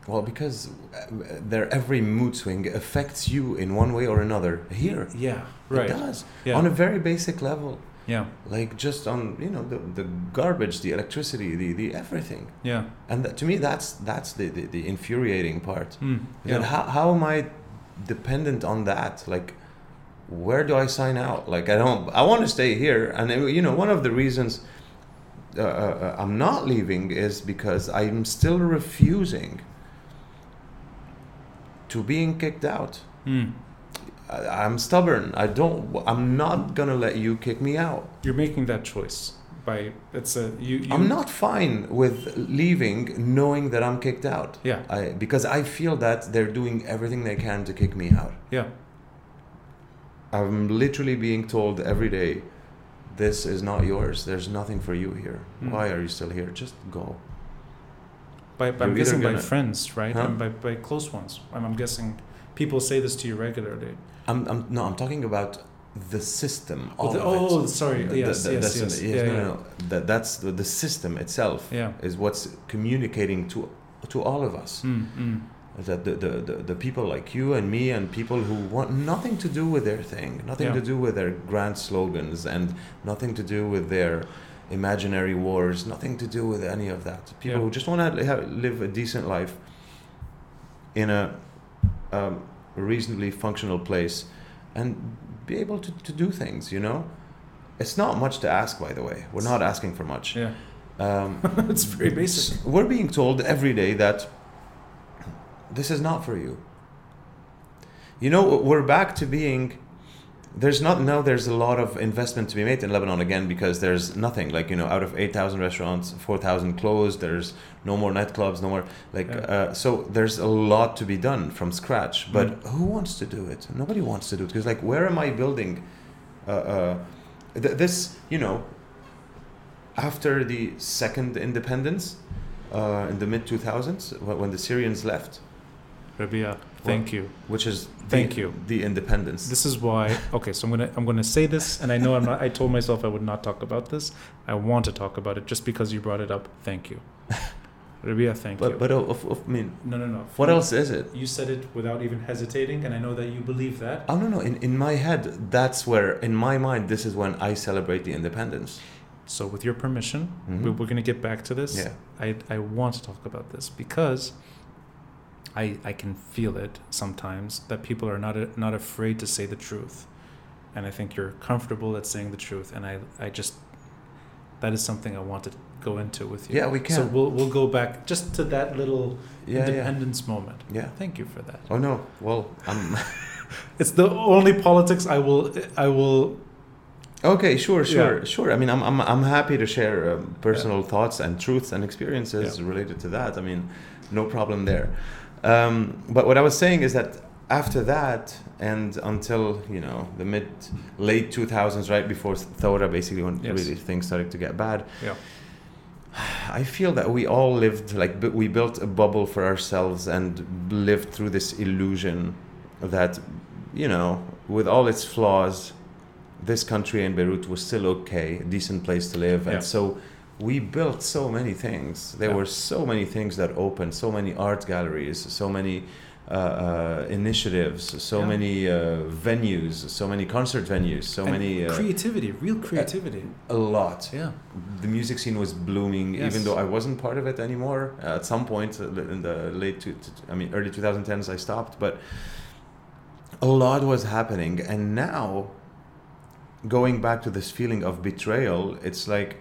Well, because uh, their every mood swing affects you in one way or another. Here, Yeah. Right. it does Yeah. on a very basic level. yeah. Like just on you know the, the garbage, the electricity, the, the everything. Yeah. And that, to me, that's that's the, the, the infuriating part. Mm. Yeah. how, how am I dependent on that? Like, where do I sign out? Like, I don't. I want to stay here, and uh, you know, one of the reasons uh, uh, I'm not leaving is because I'm still refusing to being kicked out. Mm. I, I'm stubborn. I don't. I'm not gonna let you kick me out. You're making that choice by it's a you. you I'm not fine with leaving knowing that I'm kicked out. Yeah. I, because I feel that they're doing everything they can to kick me out. Yeah. I'm literally being told every day, this is not yours. There's nothing for you here. Mm. Why are you still here? Just go. By, by I'm guessing by friends, right? Huh? And by, by close ones. I'm, I'm guessing people say this to you regularly. I'm, I'm no, I'm talking about the system. Oh, the- oh, sorry. The- Yes, the- yes, the- yes. the- Yeah, no, yeah. no, no. That, that's the, the system itself Yeah. is what's communicating to to all of us. Mm, mm. that the, the, the, the people like you and me and people who want nothing to do with their thing nothing Yeah. to do with their grand slogans and nothing to do with their imaginary wars nothing to do with any of that people Yeah. who just want to live a decent life in a um, reasonably functional place and be able to, to do things you know it's not much to ask by the way we're not asking for much Yeah. um, it's very basic. we're being told every day that this is not for you. You know, we're back to being. There's not now. There's a lot of investment to be made in Lebanon again because there's nothing. Like you know, out of eight thousand restaurants, four thousand closed. There's no more nightclubs, no more like. Yeah. Uh, so there's a lot to be done from scratch. But Mm. who wants to do it? Nobody wants to do it because like, where am I building? Uh, uh, th- this you know. After the second independence, uh, in the mid 2000s, when, when the Syrians left, Rabih, thank you. which is Thank the, you. the independence. This is why. Okay, so I'm gonna I'm gonna say this, and I know I'm not. I told myself I would not talk about this. I want to talk about it just because you brought it up. Thank you, Rabih. Thank but you. but of, of, I mean, no, no, no. what else is it? You said it without even hesitating, and I know that you believe that. Oh no no! In in my head, that's where in my mind, this is when I celebrate the independence. So, with your permission, Mhm. we, we're gonna get back to this. Yeah. I I want to talk about this because I I can feel it sometimes that people are not not afraid to say the truth, and I think you're comfortable at saying the truth, and I I just that is something I want to go into with you. Yeah, we can. So we'll we'll go back just to that little Yeah yeah independence moment. yeah. Thank you for that. Oh no! Well, I'm It's the only politics I will I will okay. Sure sure Yeah. sure. I mean, I'm I'm I'm happy to share um, personal thoughts and truths and experiences Yeah. related to that. I mean, no problem there. Um, but what I was saying is that after that and until you know the mid late 2000s right before Thora basically when Yes. really things started to get bad Yeah. I feel that we all lived like we built a bubble for ourselves and lived through this illusion that you know with all its flaws this country in Beirut was still okay a decent place to live Yeah. and so we built so many things there Yeah. were so many things that opened so many art galleries so many uh, uh, initiatives so Yeah. many uh, venues so many concert venues so and many uh, creativity, real creativity. a lot yeah. the music scene was blooming Yes. even though i wasn't part of it anymore uh, at some point uh, in the late two, i mean early 2010s i stopped but a lot was happening and now going back to this feeling of betrayal it's like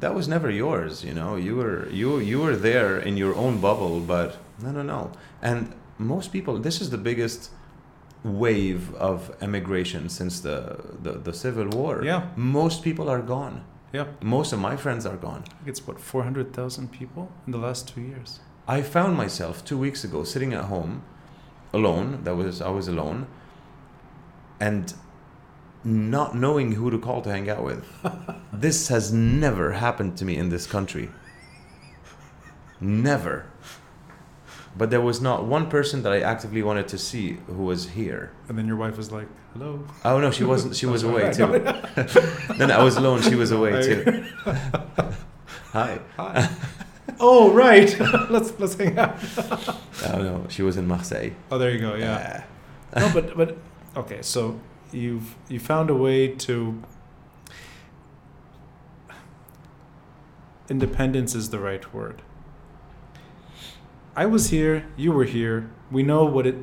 that was never yours you know you were you you were there in your own bubble but no no no and most people this is the biggest wave of emigration since the the, the civil war Yeah. most people are gone Yeah. most of my friends are gone. I think it's what hundred thousand people in the last two years. I found myself two weeks ago sitting at home, alone. That was I was alone, and not knowing who to call to hang out with. this has never happened to me in this country. Never. But there was not one person that I actively wanted to see who was here. And then your wife was like, "Hello." Oh no, she wasn't. She was away too. then I was alone. She was away too. Hi. Hi. oh, right. let's let's hang out. Oh no, she was in Marseille. Oh, there you go. Yeah. no, but but okay. So you've you found a way to. Independence is the right word. I was here. You were here. We know what it.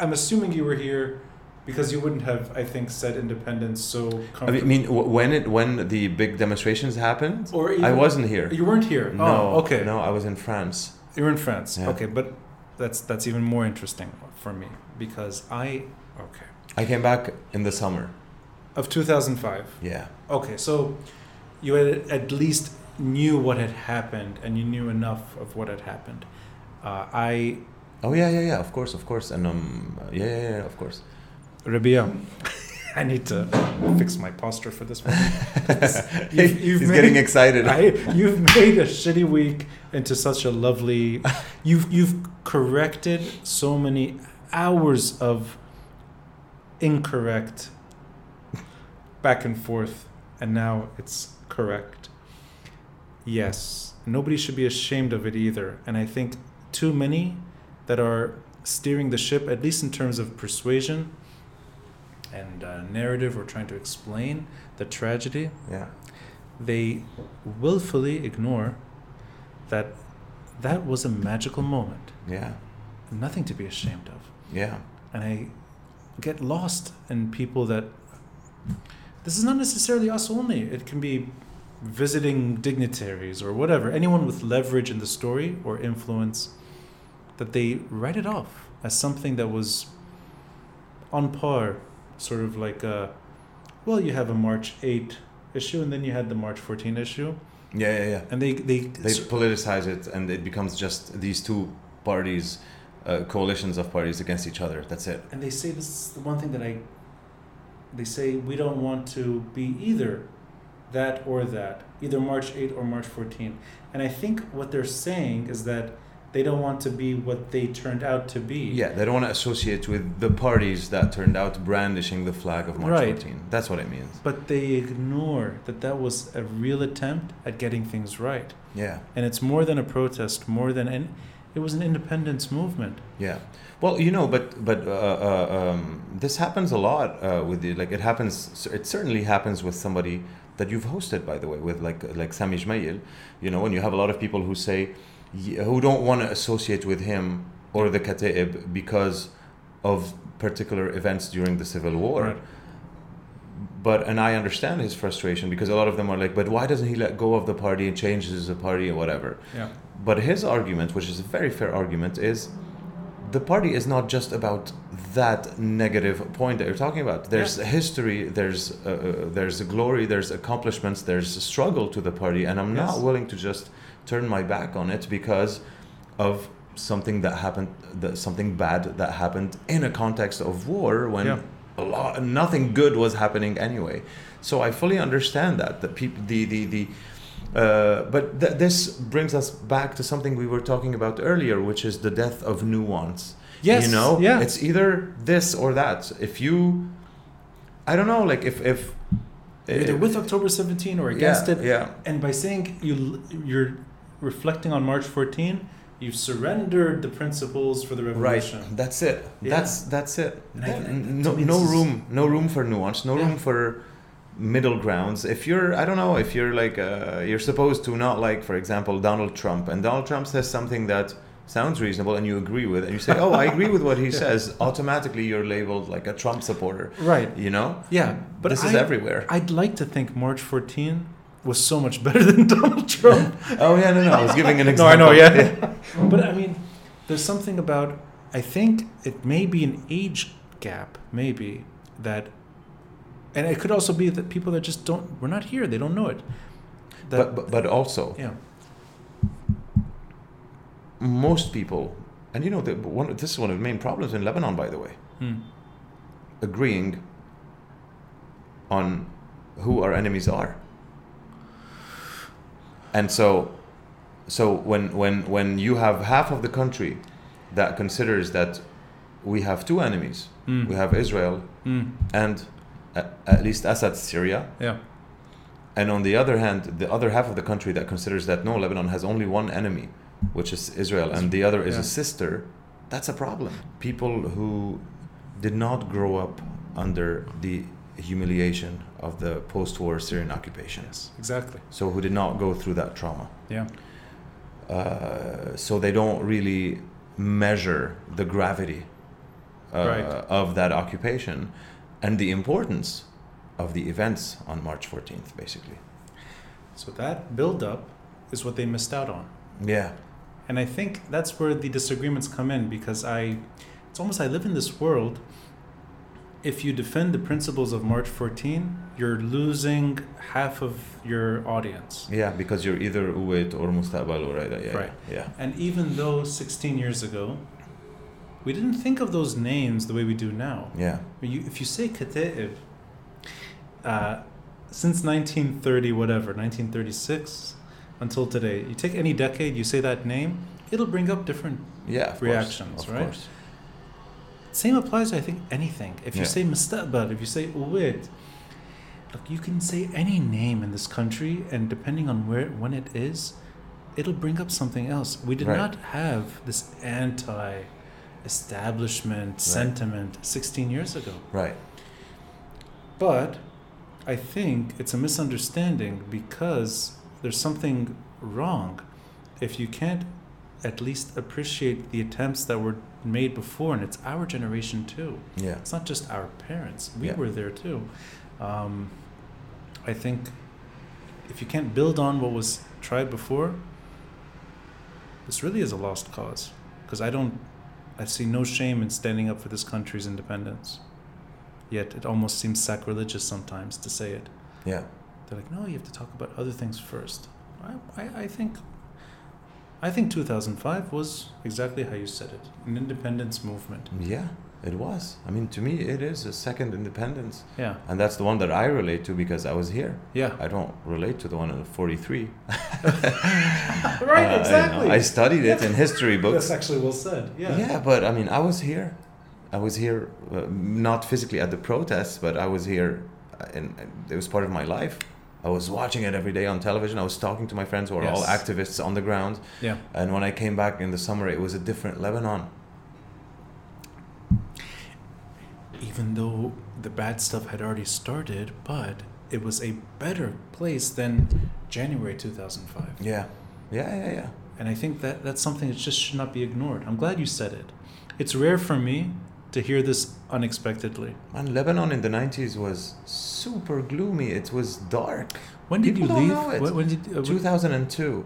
I'm assuming you were here because you wouldn't have, I think, said independence so I mean, when it when the big demonstrations happened, or I wasn't here. You weren't here. No, oh, okay. No, I was in France. You're in France. Yeah. Okay, but that's that's even more interesting for me because I okay I came back in the summer. of 2005. Yeah. Okay, so you had at least knew what had happened and you knew enough of what had happened. Uh, I Oh yeah, yeah, yeah. Of course, of course, and um, yeah, yeah, yeah, of course. Rabih, I need to fix my posture for this one. He's you've made- getting excited. I, you've made a shitty week into such a lovely. You've you've corrected so many hours of incorrect back and forth, and now it's correct. Yes, nobody should be ashamed of it either, and I think too many that are steering the ship, at least in terms of persuasion and uh, narrative, or trying to explain the tragedy yeah. they willfully ignore that that was a magical moment, Yeah. nothing to be ashamed of. Yeah. And I get lost in people that this is not necessarily us only. It can be visiting dignitaries or whatever, anyone with leverage in the story or influence, that they write it off as something that was on par, sort of like a, well, you have a March 8 issue and then you had the March 14 issue. Yeah, yeah, yeah. And they, they, They politicize it, and it becomes just these two parties, uh, coalitions of parties against each other. That's it. and they say this is the one thing that I they say we don't want to be either that or that either March 8 or March 14 and I think what they're saying is that they don't want to be what they turned out to be Yeah, they don't want to associate with the parties that turned out brandishing the flag of March Right. 14. That's what it means. but they ignore that that was a real attempt at getting things right Yeah, and it's more than a protest more than an it was an independence movement yeah. Well, you know, but but uh, uh, um, this happens a lot uh, with the like. It happens. It certainly happens with somebody that you've hosted, by the way, with like like Sami Gemayel. You know, and you have a lot of people who say who don't want to associate with him or the Kataib because of particular events during the civil war. Right. But and I understand his frustration because a lot of them are like, but why doesn't he let go of the party and changes the party or whatever? yeah But his argument, which is a very fair argument, is the party is not just about that negative point that you're talking about. There's a history, there's uh, uh, there's glory, there's accomplishments, there's a struggle to the party, and I'm Yes. not willing to just turn my back on it because of something that happened, that something bad that happened in a context of war when Yeah. A lot, nothing good was happening anyway. So I fully understand that the people, the the the. Uh, but th- this brings us back to something we were talking about earlier, which is the death of nuance. Yes, You know, yeah. it's either this or that. If you, I don't know, like if if either with October 17 or against yeah, it yeah, and by saying you you're reflecting on March 14, you've surrendered the principles for the revolution. right. That's it. Yeah. That's that's it. That- no no room, no room for nuance, no Yeah. room for middle grounds. If you're, I don't know, if you're like, uh, you're supposed to not like, for example, Donald Trump, and Donald Trump says something that sounds reasonable, and you agree with, and you say, oh, I agree with what he says. Automatically, you're labeled like a Trump supporter. Right. You know, Yeah, but this is everywhere. I'd like to think March 14 was so much better than Donald Trump. oh yeah, no, no. I was giving an example. no, I know, yeah. but I mean, there's something about I think it may be an age gap, maybe that, and it could also be that people that just don't we're not here, they don't know it. That, But, but but also, yeah, most people, and you know, the, one, this is one of the main problems in Lebanon, by the way. Hmm. agreeing on who our enemies are. And so so when when when you have half of the country that considers that we have two enemies, Hmm. we have Israel Hmm. and a- at least Assad's Syria, yeah, and on the other hand, the other half of the country that considers that no, Lebanon has only one enemy, which is Israel, and the other is Yeah. a sister, that's a problem. People who did not grow up under the humiliation of the post-war Syrian occupation, Yes, exactly. so who did not go through that trauma. Yeah. Uh, so they don't really measure the gravity uh, Right. of that occupation and the importance of the events on March 14th, basically. So that build up is what they missed out on. Yeah, And I think that's where the disagreements come in because I, it's almost I live in this world. If you defend the principles of March 14, you're losing half of your audience. yeah, because you're either Uwait or Mustaqbal or Raida. Yeah, Right. yeah, And even though 16 years ago, we didn't think of those names the way we do now. yeah, you, if you say Kata'ib, uh, since 1930, whatever, 1936 until today, you take any decade, you say that name, it'll bring up different yeah. Reactions, course, of right? course. Same applies to I think anything. If you Yeah. say mustaqbal, if you say uwid, look, you can say any name in this country, and depending on where when it is, it'll bring up something else. We did Right. not have this anti-establishment sentiment 16 years ago. Right. But I think it's a misunderstanding because there's something wrong if you can't at least appreciate the attempts that were made before, and it's our generation too. Yeah. It's not just our parents. We Yeah. were there too. Um, I think if you can't build on what was tried before, this really is a lost cause. Because I don't, I see no shame in standing up for this country's independence. Yet it almost seems sacrilegious sometimes to say it. Yeah. They're like, no, you have to talk about other things first. I, I, I think, I think 2005 was exactly how you said it, an independence movement. Yeah. It was. I mean, to me, it is a second independence, Yeah, and that's the one that I relate to because I was here. yeah. I don't relate to the one in '43. right, Uh, you exactly. know, I studied it in history books. That's actually well said. Yeah. Yeah, but I mean, I was here. I was here, uh, not physically at the protests, but I was here, uh, and and it was part of my life. I was watching it every day on television. I was talking to my friends who are all activists on the ground. Yeah. And when I came back in the summer, it was a different Lebanon. Even though the bad stuff had already started, but it was a better place than January 2005. Yeah, yeah, yeah, yeah. And I think that that's something that just should not be ignored. I'm glad you said it. It's rare for me to hear this unexpectedly. And Lebanon in the '90s was super gloomy. It was dark. When did People you leave? When, when did uh, 2002.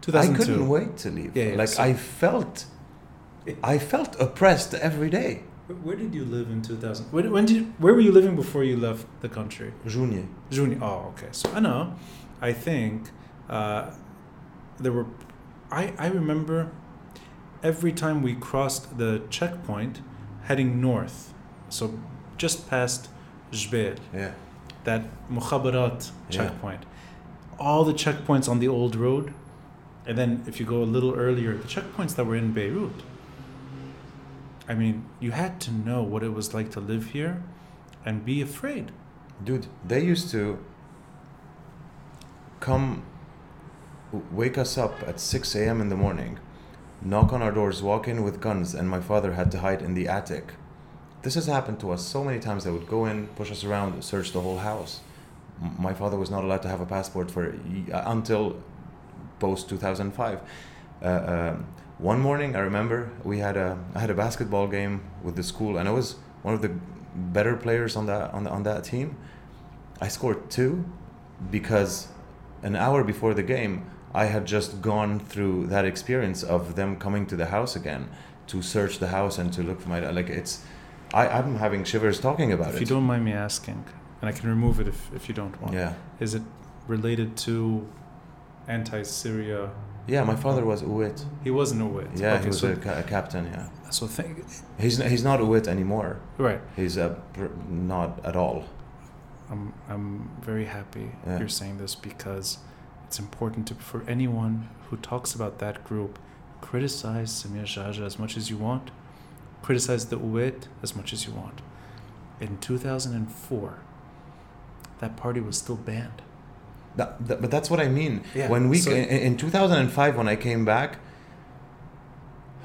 2002? I couldn't wait to leave. Yeah, yeah, like so- I felt, I felt oppressed every day. Where, did you live in 2000? When, when did you, where were you living before you left the country? Junior. Juni. Oh, okay. So I know. I think uh, there were. I I remember every time we crossed the checkpoint, heading north, so just past Jbeil, Yeah. that Mukhabarat checkpoint. All the checkpoints on the old road, and then if you go a little earlier, the checkpoints that were in Beirut. I mean, you had to know what it was like to live here, and be afraid. Dude, they used to come wake us up at 6 a.m. in the morning, knock on our doors, walk in with guns, and my father had to hide in the attic. This has happened to us so many times. They would go in, push us around, search the whole house. My father was not allowed to have a passport for uh, until post 2005. Uh, um, one morning, I remember we had a I had a basketball game with the school, and I was one of the better players on that on, the, on that team. I scored two because an hour before the game, I had just gone through that experience of them coming to the house again to search the house and to look for my like it's. I, I'm having shivers talking about If it. If you don't mind me asking, and I can remove it if, if you don't want. yeah, Is it related to anti-Syria? yeah. My father was Uwit. He wasn't a wit. Yeah, okay, he was so, a, ca- a captain. Yeah, so think, he's n- he's not Uwit anymore. right. He's a pr- not at all. I'm I'm very happy Yeah. you're saying this because it's important to for anyone who talks about that group, criticize Samir Geagea as much as you want, criticize the Uwait as much as you want. In 2004, that party was still banned. That, that, but that's what I mean. Yeah, When we so- in, in 2005, when I came back,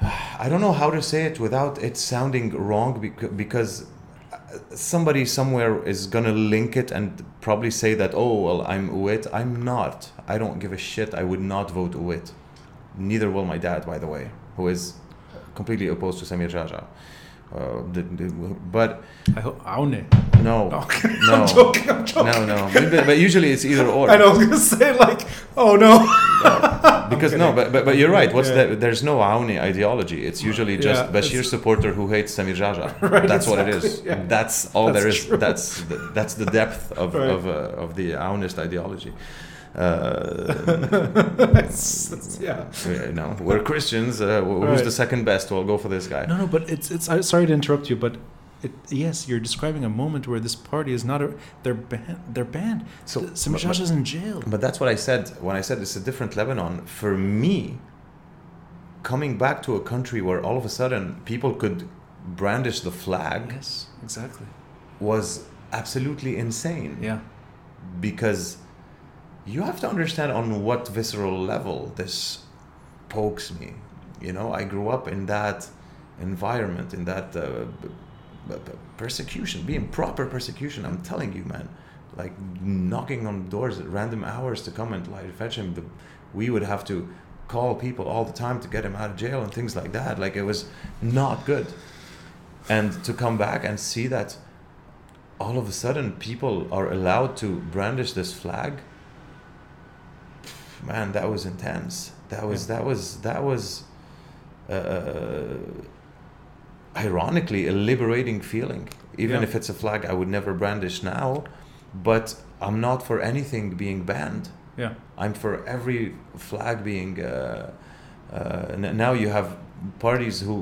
I don't know how to say it without it sounding wrong because somebody somewhere is gonna link it and probably say that oh well I'm Uwit. I'm not. I don't give a shit. I would not vote Uwit. Neither will my dad, by the way, who is completely opposed to Samir Geagea. Uh, the, the, but I hope Aune. no, Okay. no, I'm joking. I'm joking. no, no. But, but usually it's either or. I know. I was gonna say like, oh no. because no, but, but but you're right. What's Yeah. the, there's no Aouni ideology. It's usually just Yeah, Bashir supporter who hates Samir Geagea. Right, that's what it is. yeah. That's all That's there is. true. That's the, that's the depth of Right. of, uh, of the Aounist ideology. Uh, yeah. you know, we're Christians. Uh, who's Right. the second best? We'll go for this guy. No, no, but it's it's. I'm sorry to interrupt you, but it, yes, you're describing a moment where this party is not a. They're banned. They're banned. So- So Samir but- but- Geagea is in jail. But that's what I said when I said it's a different Lebanon. For me, coming back to a country where all of a sudden people could brandish the flag Yes, exactly. was absolutely insane. Yeah. Because you have to understand on what visceral level this pokes me. You know, I grew up in that environment, in that uh, persecution, being proper persecution. I'm telling you, man. Like knocking on doors at random hours to come and like fetch him. We would have to call people all the time to get him out of jail and things like that. Like it was not good. And to come back and see that all of a sudden people are allowed to brandish this flag man that was intense. That was that was that was uh, ironically a liberating feeling. Even Yeah. if it's a flag i would never brandish now but i'm not for anything being banned. Yeah. i'm for every flag being uh, uh, n- now you have parties who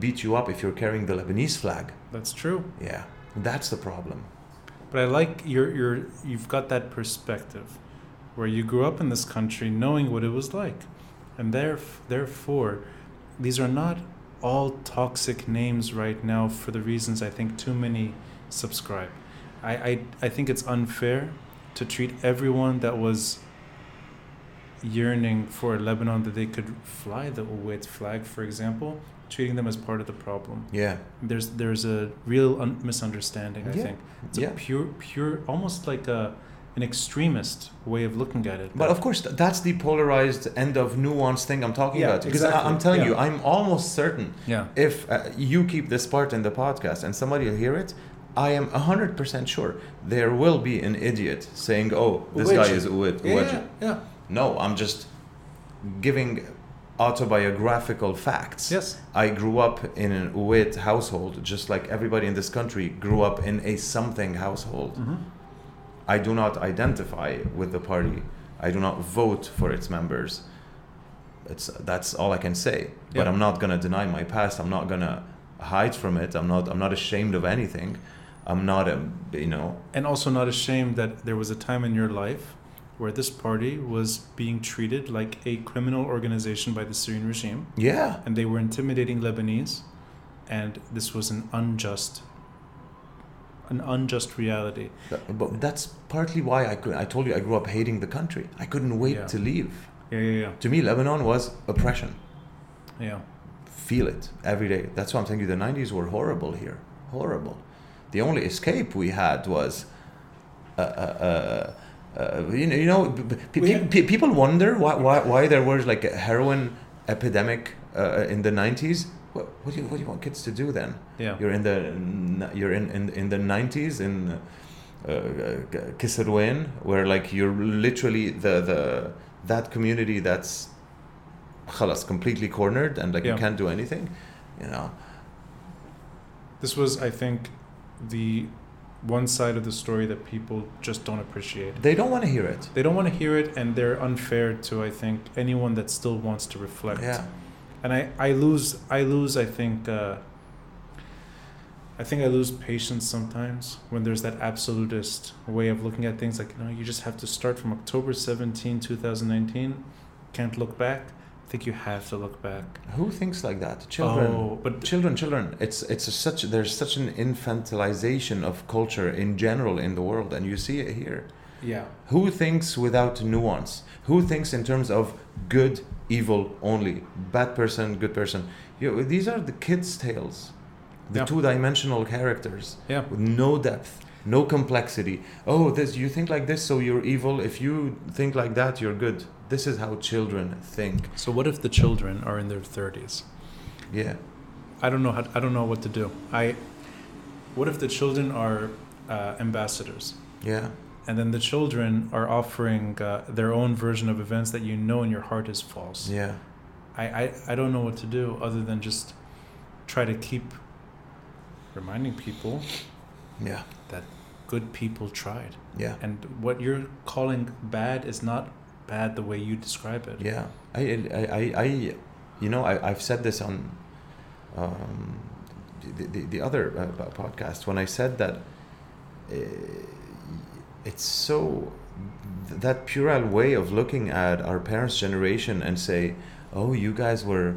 beat you up if you're carrying the lebanese flag. That's true. yeah that's the problem. But I like your your you've got that perspective where you grew up in this country knowing what it was like. And theref- therefore these are not all toxic names right now for the reasons I think too many subscribe. I, I, I think it's unfair to treat everyone that was yearning for a Lebanon that they could fly the Uwait flag, for example, treating them as part of the problem. yeah There's there's a real un- misunderstanding. I Yeah. think it's Yeah. a pure pure almost like a an extremist way of looking at it. But of course, that's the polarized end of nuance thing I'm talking Yeah, about. Because I- exactly. I'm telling Yeah. you, I'm almost certain yeah, if uh, you keep this part in the podcast and somebody will hear it, I am 100% sure there will be an idiot saying, oh, this guy is Uwed. yeah, yeah. No, I'm just giving autobiographical facts. Yes. I grew up in an Uwed household, just like everybody in this country grew up in a something household. hmm I do not identify with the party. I do not vote for its members. It's that's all I can say. But I'm not gonna deny my past. I'm not gonna hide from it. I'm not. I'm not ashamed of anything. I'm not a. You know. And also not ashamed that there was a time in your life where this party was being treated like a criminal organization by the Syrian regime, Yeah. and they were intimidating Lebanese, and this was an unjust, an unjust reality. But, but that's partly why I could. I told you I grew up hating the country. I couldn't wait Yeah. to leave. Yeah, yeah, yeah, To me, Lebanon was oppression. yeah. Feel it every day. That's why I'm telling you. The '90s were horrible here. Horrible. The only escape we had was. Uh, uh, uh, uh, you know, you know p- p- We- pe- people wonder why, why, why there was like a heroin epidemic uh, in the 90s what, what do you what do you want kids to do then? Yeah, you're in the you're in in, in the nineties in uh, uh where like you're literally the the that community that's khalas completely cornered and like yeah. you can't do anything, you know. This was, I think, the one side of the story that people just don't appreciate. They don't want to hear it. They don't want to hear it, and they're unfair to I think anyone that still wants to reflect. Yeah. And I, I lose, I lose, I think, uh, I think I lose patience sometimes when there's that absolutist way of looking at things. Like, you know, you just have to start from October 17, 2019. Can't look back. I think you have to look back. Who thinks like that? Children. Oh, but children children it's it's a such there's such an infantilization of culture in general in the world and you see it here Yeah. Who thinks without nuance? Who thinks in terms of good, evil only? Bad person, good person. You know, these are the kids' tales. The Yeah. two-dimensional characters Yeah. with no depth, no complexity. Oh, this you think like this, so you're evil. If you think like that, you're good. This is how children think. So what if the children are in their 30s? Yeah. I don't know how I don't know what to do. I what if the children are uh, ambassadors? Yeah. And then the children are offering uh, their own version of events that you know in your heart is false. Yeah. I, I, I don't know what to do other than just try to keep reminding people Yeah. That good people tried. Yeah. And what you're calling bad is not bad the way you describe it. Yeah, I, I, I, I you know, I, I've said this on um, the, the, the other uh, podcast when I said that uh, it's so that puerile way of looking at our parents' generation and say, "Oh, you guys were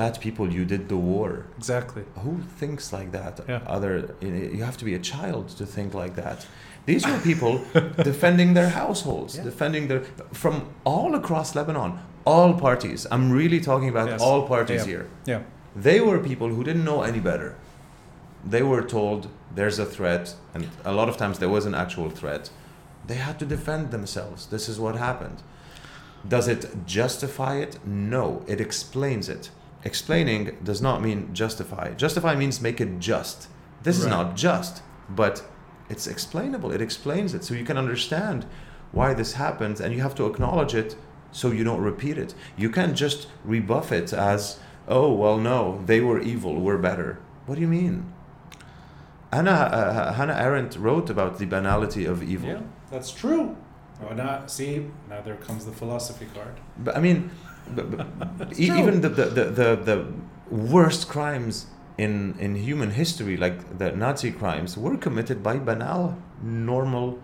bad people. You did the war." Exactly. Who thinks like that? Yeah. Other, you have to be a child to think like that. These were people defending their households, Yeah. defending their from all across Lebanon, all parties. I'm really talking about Yes. all parties Yeah. here. Yeah. They were people who didn't know any better. They were told there's a threat, and a lot of times there was an actual threat. They had to defend themselves. This is what happened. Does it justify it? No, it explains it. Explaining does not mean justify. Justify means make it just. This is not just, but it's explainable. It explains it so you can understand why this happens and you have to acknowledge it so you don't repeat it. You can't just rebuff it as, oh, well, no, they were evil, we're better. What do you mean? Hannah, uh, Hannah Arendt wrote about the banality of evil. Yeah, that's true. Oh, now see, now there comes the philosophy card. But I mean, but, but e- even the, the, the, the, the worst crimes in, in human history, like the Nazi crimes, were committed by banal, normal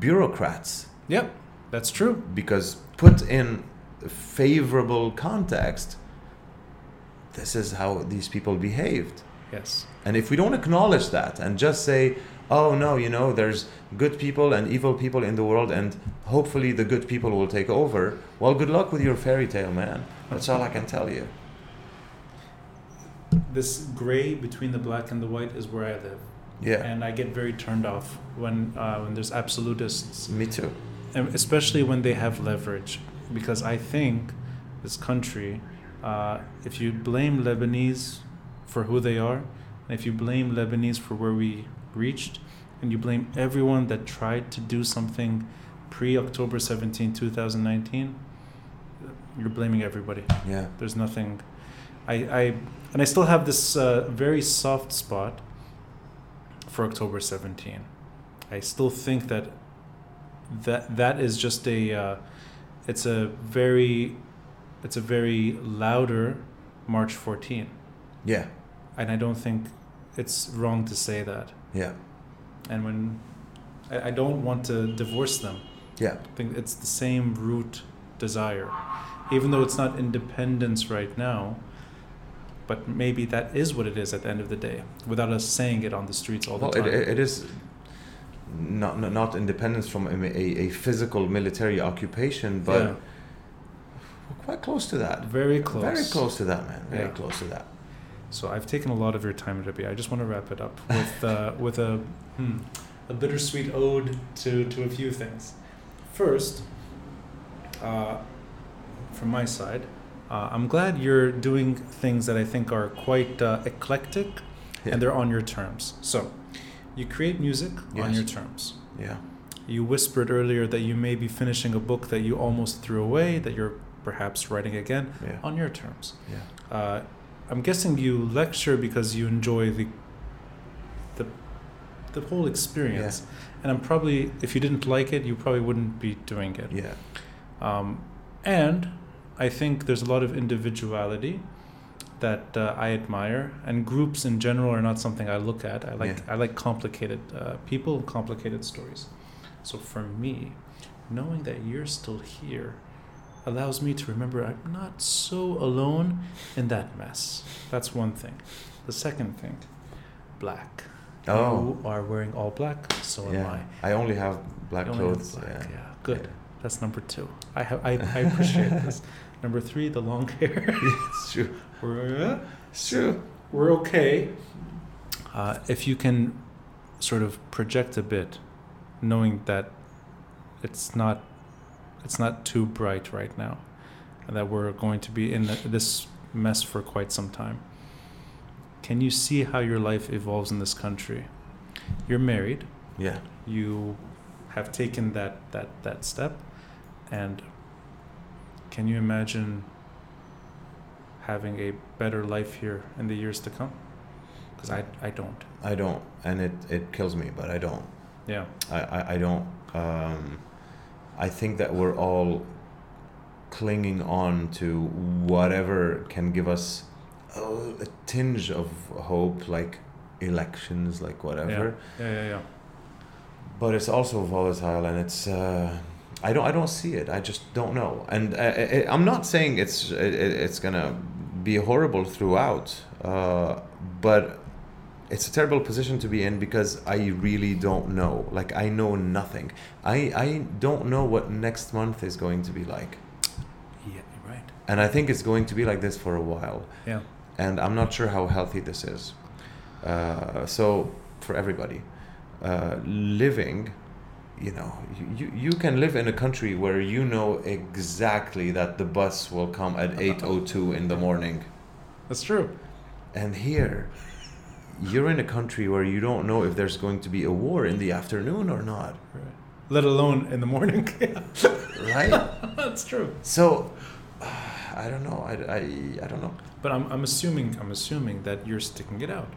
bureaucrats. Yep, that's true. Because put in favorable context, this is how these people behaved. Yes. And if we don't acknowledge that and just say, oh no, you know, there's good people and evil people in the world, and hopefully the good people will take over, well, good luck with your fairy tale, man. That's all I can tell you. This gray between the black and the white is where I live, Yeah. and I get very turned off when uh, when there's absolutists, Me too. and especially when they have leverage, because I think this country, uh, if you blame Lebanese for who they are, and if you blame Lebanese for where we reached, and you blame everyone that tried to do something pre October 17, 2019, you're blaming everybody. Yeah. There's nothing. I, I and I still have this uh, very soft spot for October 17. I still think that that that is just a uh, it's a very it's a very louder March 14, Yeah. and I don't think it's wrong to say that. Yeah. And when I, I don't want to divorce them. Yeah. I think it's the same root desire, even though it's not independence right now. But maybe that is what it is at the end of the day, without us saying it on the streets all the time. it, it is not, not independence from a, a, physical military occupation, but Yeah. we're quite close to that. Very close. Very close to that, man. Very Yeah. close to that. So I've taken a lot of your time, Rabih. I just want to wrap it up with uh, with a hmm, a bittersweet ode to to a few things. First, uh, from my side, uh, I'm glad you're doing things that I think are quite uh, eclectic, Yeah. and they're on your terms. So, you create music on your terms. Yeah. You whispered earlier that you may be finishing a book that you almost threw away, that you're perhaps writing again Yeah. on your terms. Yeah. I'm guessing you lecture because you enjoy the the the whole experience, and I'm probably if you didn't like it, you probably wouldn't be doing it. Yeah. Um, and I think there's a lot of individuality that uh, I admire, and groups in general are not something I look at. I like Yeah. I like complicated uh, people, complicated stories. So for me, knowing that you're still here allows me to remember I'm not so alone in that mess. That's one thing. The second thing, black. Oh. You are wearing all black, so am I. I only have black only have clothes. black, Yeah. Good. Yeah. That's number two. I have. I, I appreciate this. Number three, the long hair. it's true. we're, It's true. we're okay. Uh, if you can sort of project a bit, knowing that it's not, it's not too bright right now, and that we're going to be in the, this mess for quite some time. Can you see how your life evolves in this country? You're married. Yeah. you have taken that that that step and can you imagine having a better life here in the years to come because I, I don't I don't, and it it kills me, but I don't. yeah I, I, I don't. Um, I think that we're all clinging on to whatever can give us a, a tinge of hope, like elections, like whatever. yeah yeah yeah But it's also volatile, and it's. Uh, I don't. I don't see it. I just don't know. And I, I, I'm not saying it's it, it's gonna be horrible throughout, uh, but it's a terrible position to be in because I really don't know. Like I know nothing. I I don't know what next month is going to be like, yeah right and I think it's going to be like this for a while. yeah And I'm not sure how healthy this is. Uh, so for everybody, uh, living, you know, you, you you can live in a country where you know exactly that the bus will come at 8:02 in the morning. that's true And here, you're in a country where you don't know if there's going to be a war in the afternoon or not, right. let alone in the morning right? that's true so, I don't know. I, I, I don't know. but I'm, I'm assuming I'm assuming that you're sticking it out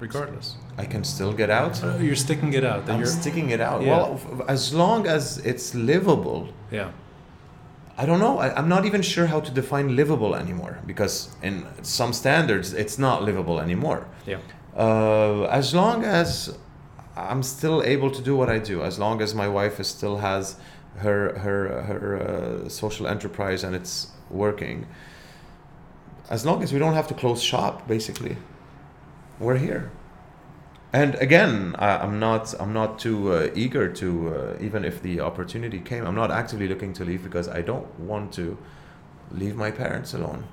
regardless I can still get out. Uh, you're sticking it out that I'm you're sticking it out. Yeah. Well, as long as it's livable, yeah I don't know. I, I'm not even sure how to define livable anymore because in some standards, it's not livable anymore. yeah Uh, as long as I'm still able to do what I do, as long as my wife is still has her her her uh, social enterprise and it's working, as long as we don't have to close shop, basically, we're here. And again, I, I'm not I'm not too uh, eager to uh, even if the opportunity came. I'm not actively looking to leave because I don't want to leave my parents alone.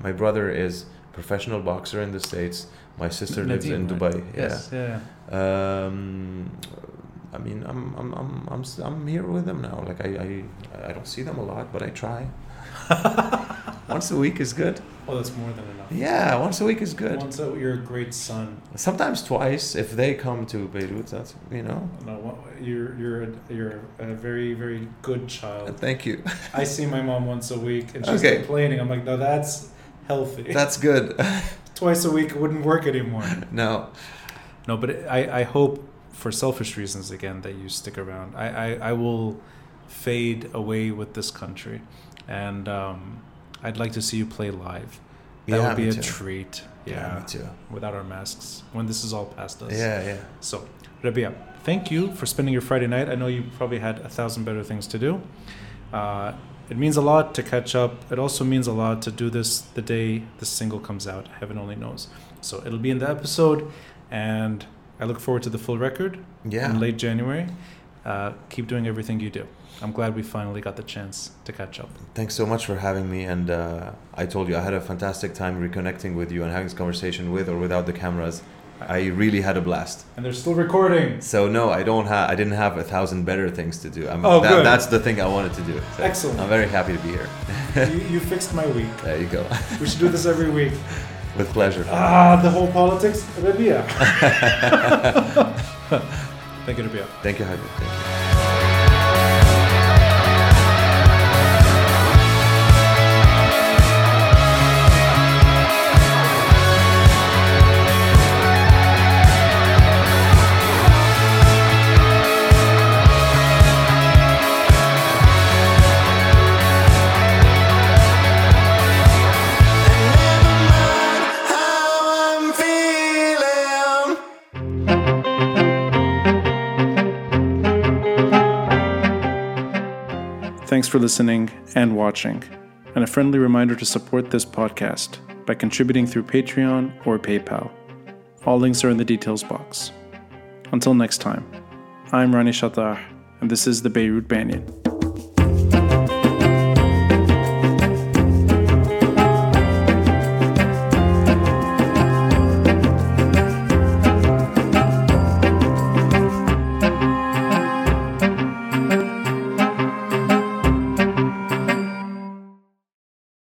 My brother is professional boxer in the states. My sister lives in Nadeem, Dubai. Yeah. yes yeah, yeah. Um, I mean, I'm I'm I'm I'm I'm here with them now. Like I I I don't see them a lot, but I try. once a week is good. Oh, that's more than enough. Yeah, once a week is good. Once a, you're a great son. Sometimes twice if they come to Beirut. That's you know. No, you're you're a, you're a very very good child. Thank you. I see my mom once a week, and she's Okay. complaining. I'm like, no, that's healthy. That's good. Twice a week it wouldn't work anymore. no. No, but I I hope for selfish reasons again that you stick around. I I, I will fade away with this country, and um, I'd like to see you play live. That yeah, would be a too. treat. Yeah, Yeah, me too. without our masks when this is all past us. Yeah, yeah. So, Rabih, thank you for spending your Friday night. I know you probably had a thousand better things to do. Uh, it means a lot to catch up. It also means a lot to do this the day this single comes out. Heaven only knows. So it'll be in the episode, and I look forward to the full record Yeah. in late January. Uh, keep doing everything you do. I'm glad we finally got the chance to catch up. Thanks so much for having me. And uh, I told you I had a fantastic time reconnecting with you and having this conversation with or without the cameras. I really had a blast. And they're still recording. So no, I don't have. I didn't have a thousand better things to do. I'm, Oh, that, good. That's the thing I wanted to do. So Excellent. I'm very happy to be here. you, you fixed my week. There you go. We should do this every week. With pleasure. Ah, the whole politics, Rabih. Thank you, Rabih. Thank you, Habib. Thanks for listening and watching. And a friendly reminder to support this podcast by contributing through Patreon or PayPal. All links are in the details box. Until next time, I'm Ronnie Chatah, and this is the Beirut Banyan.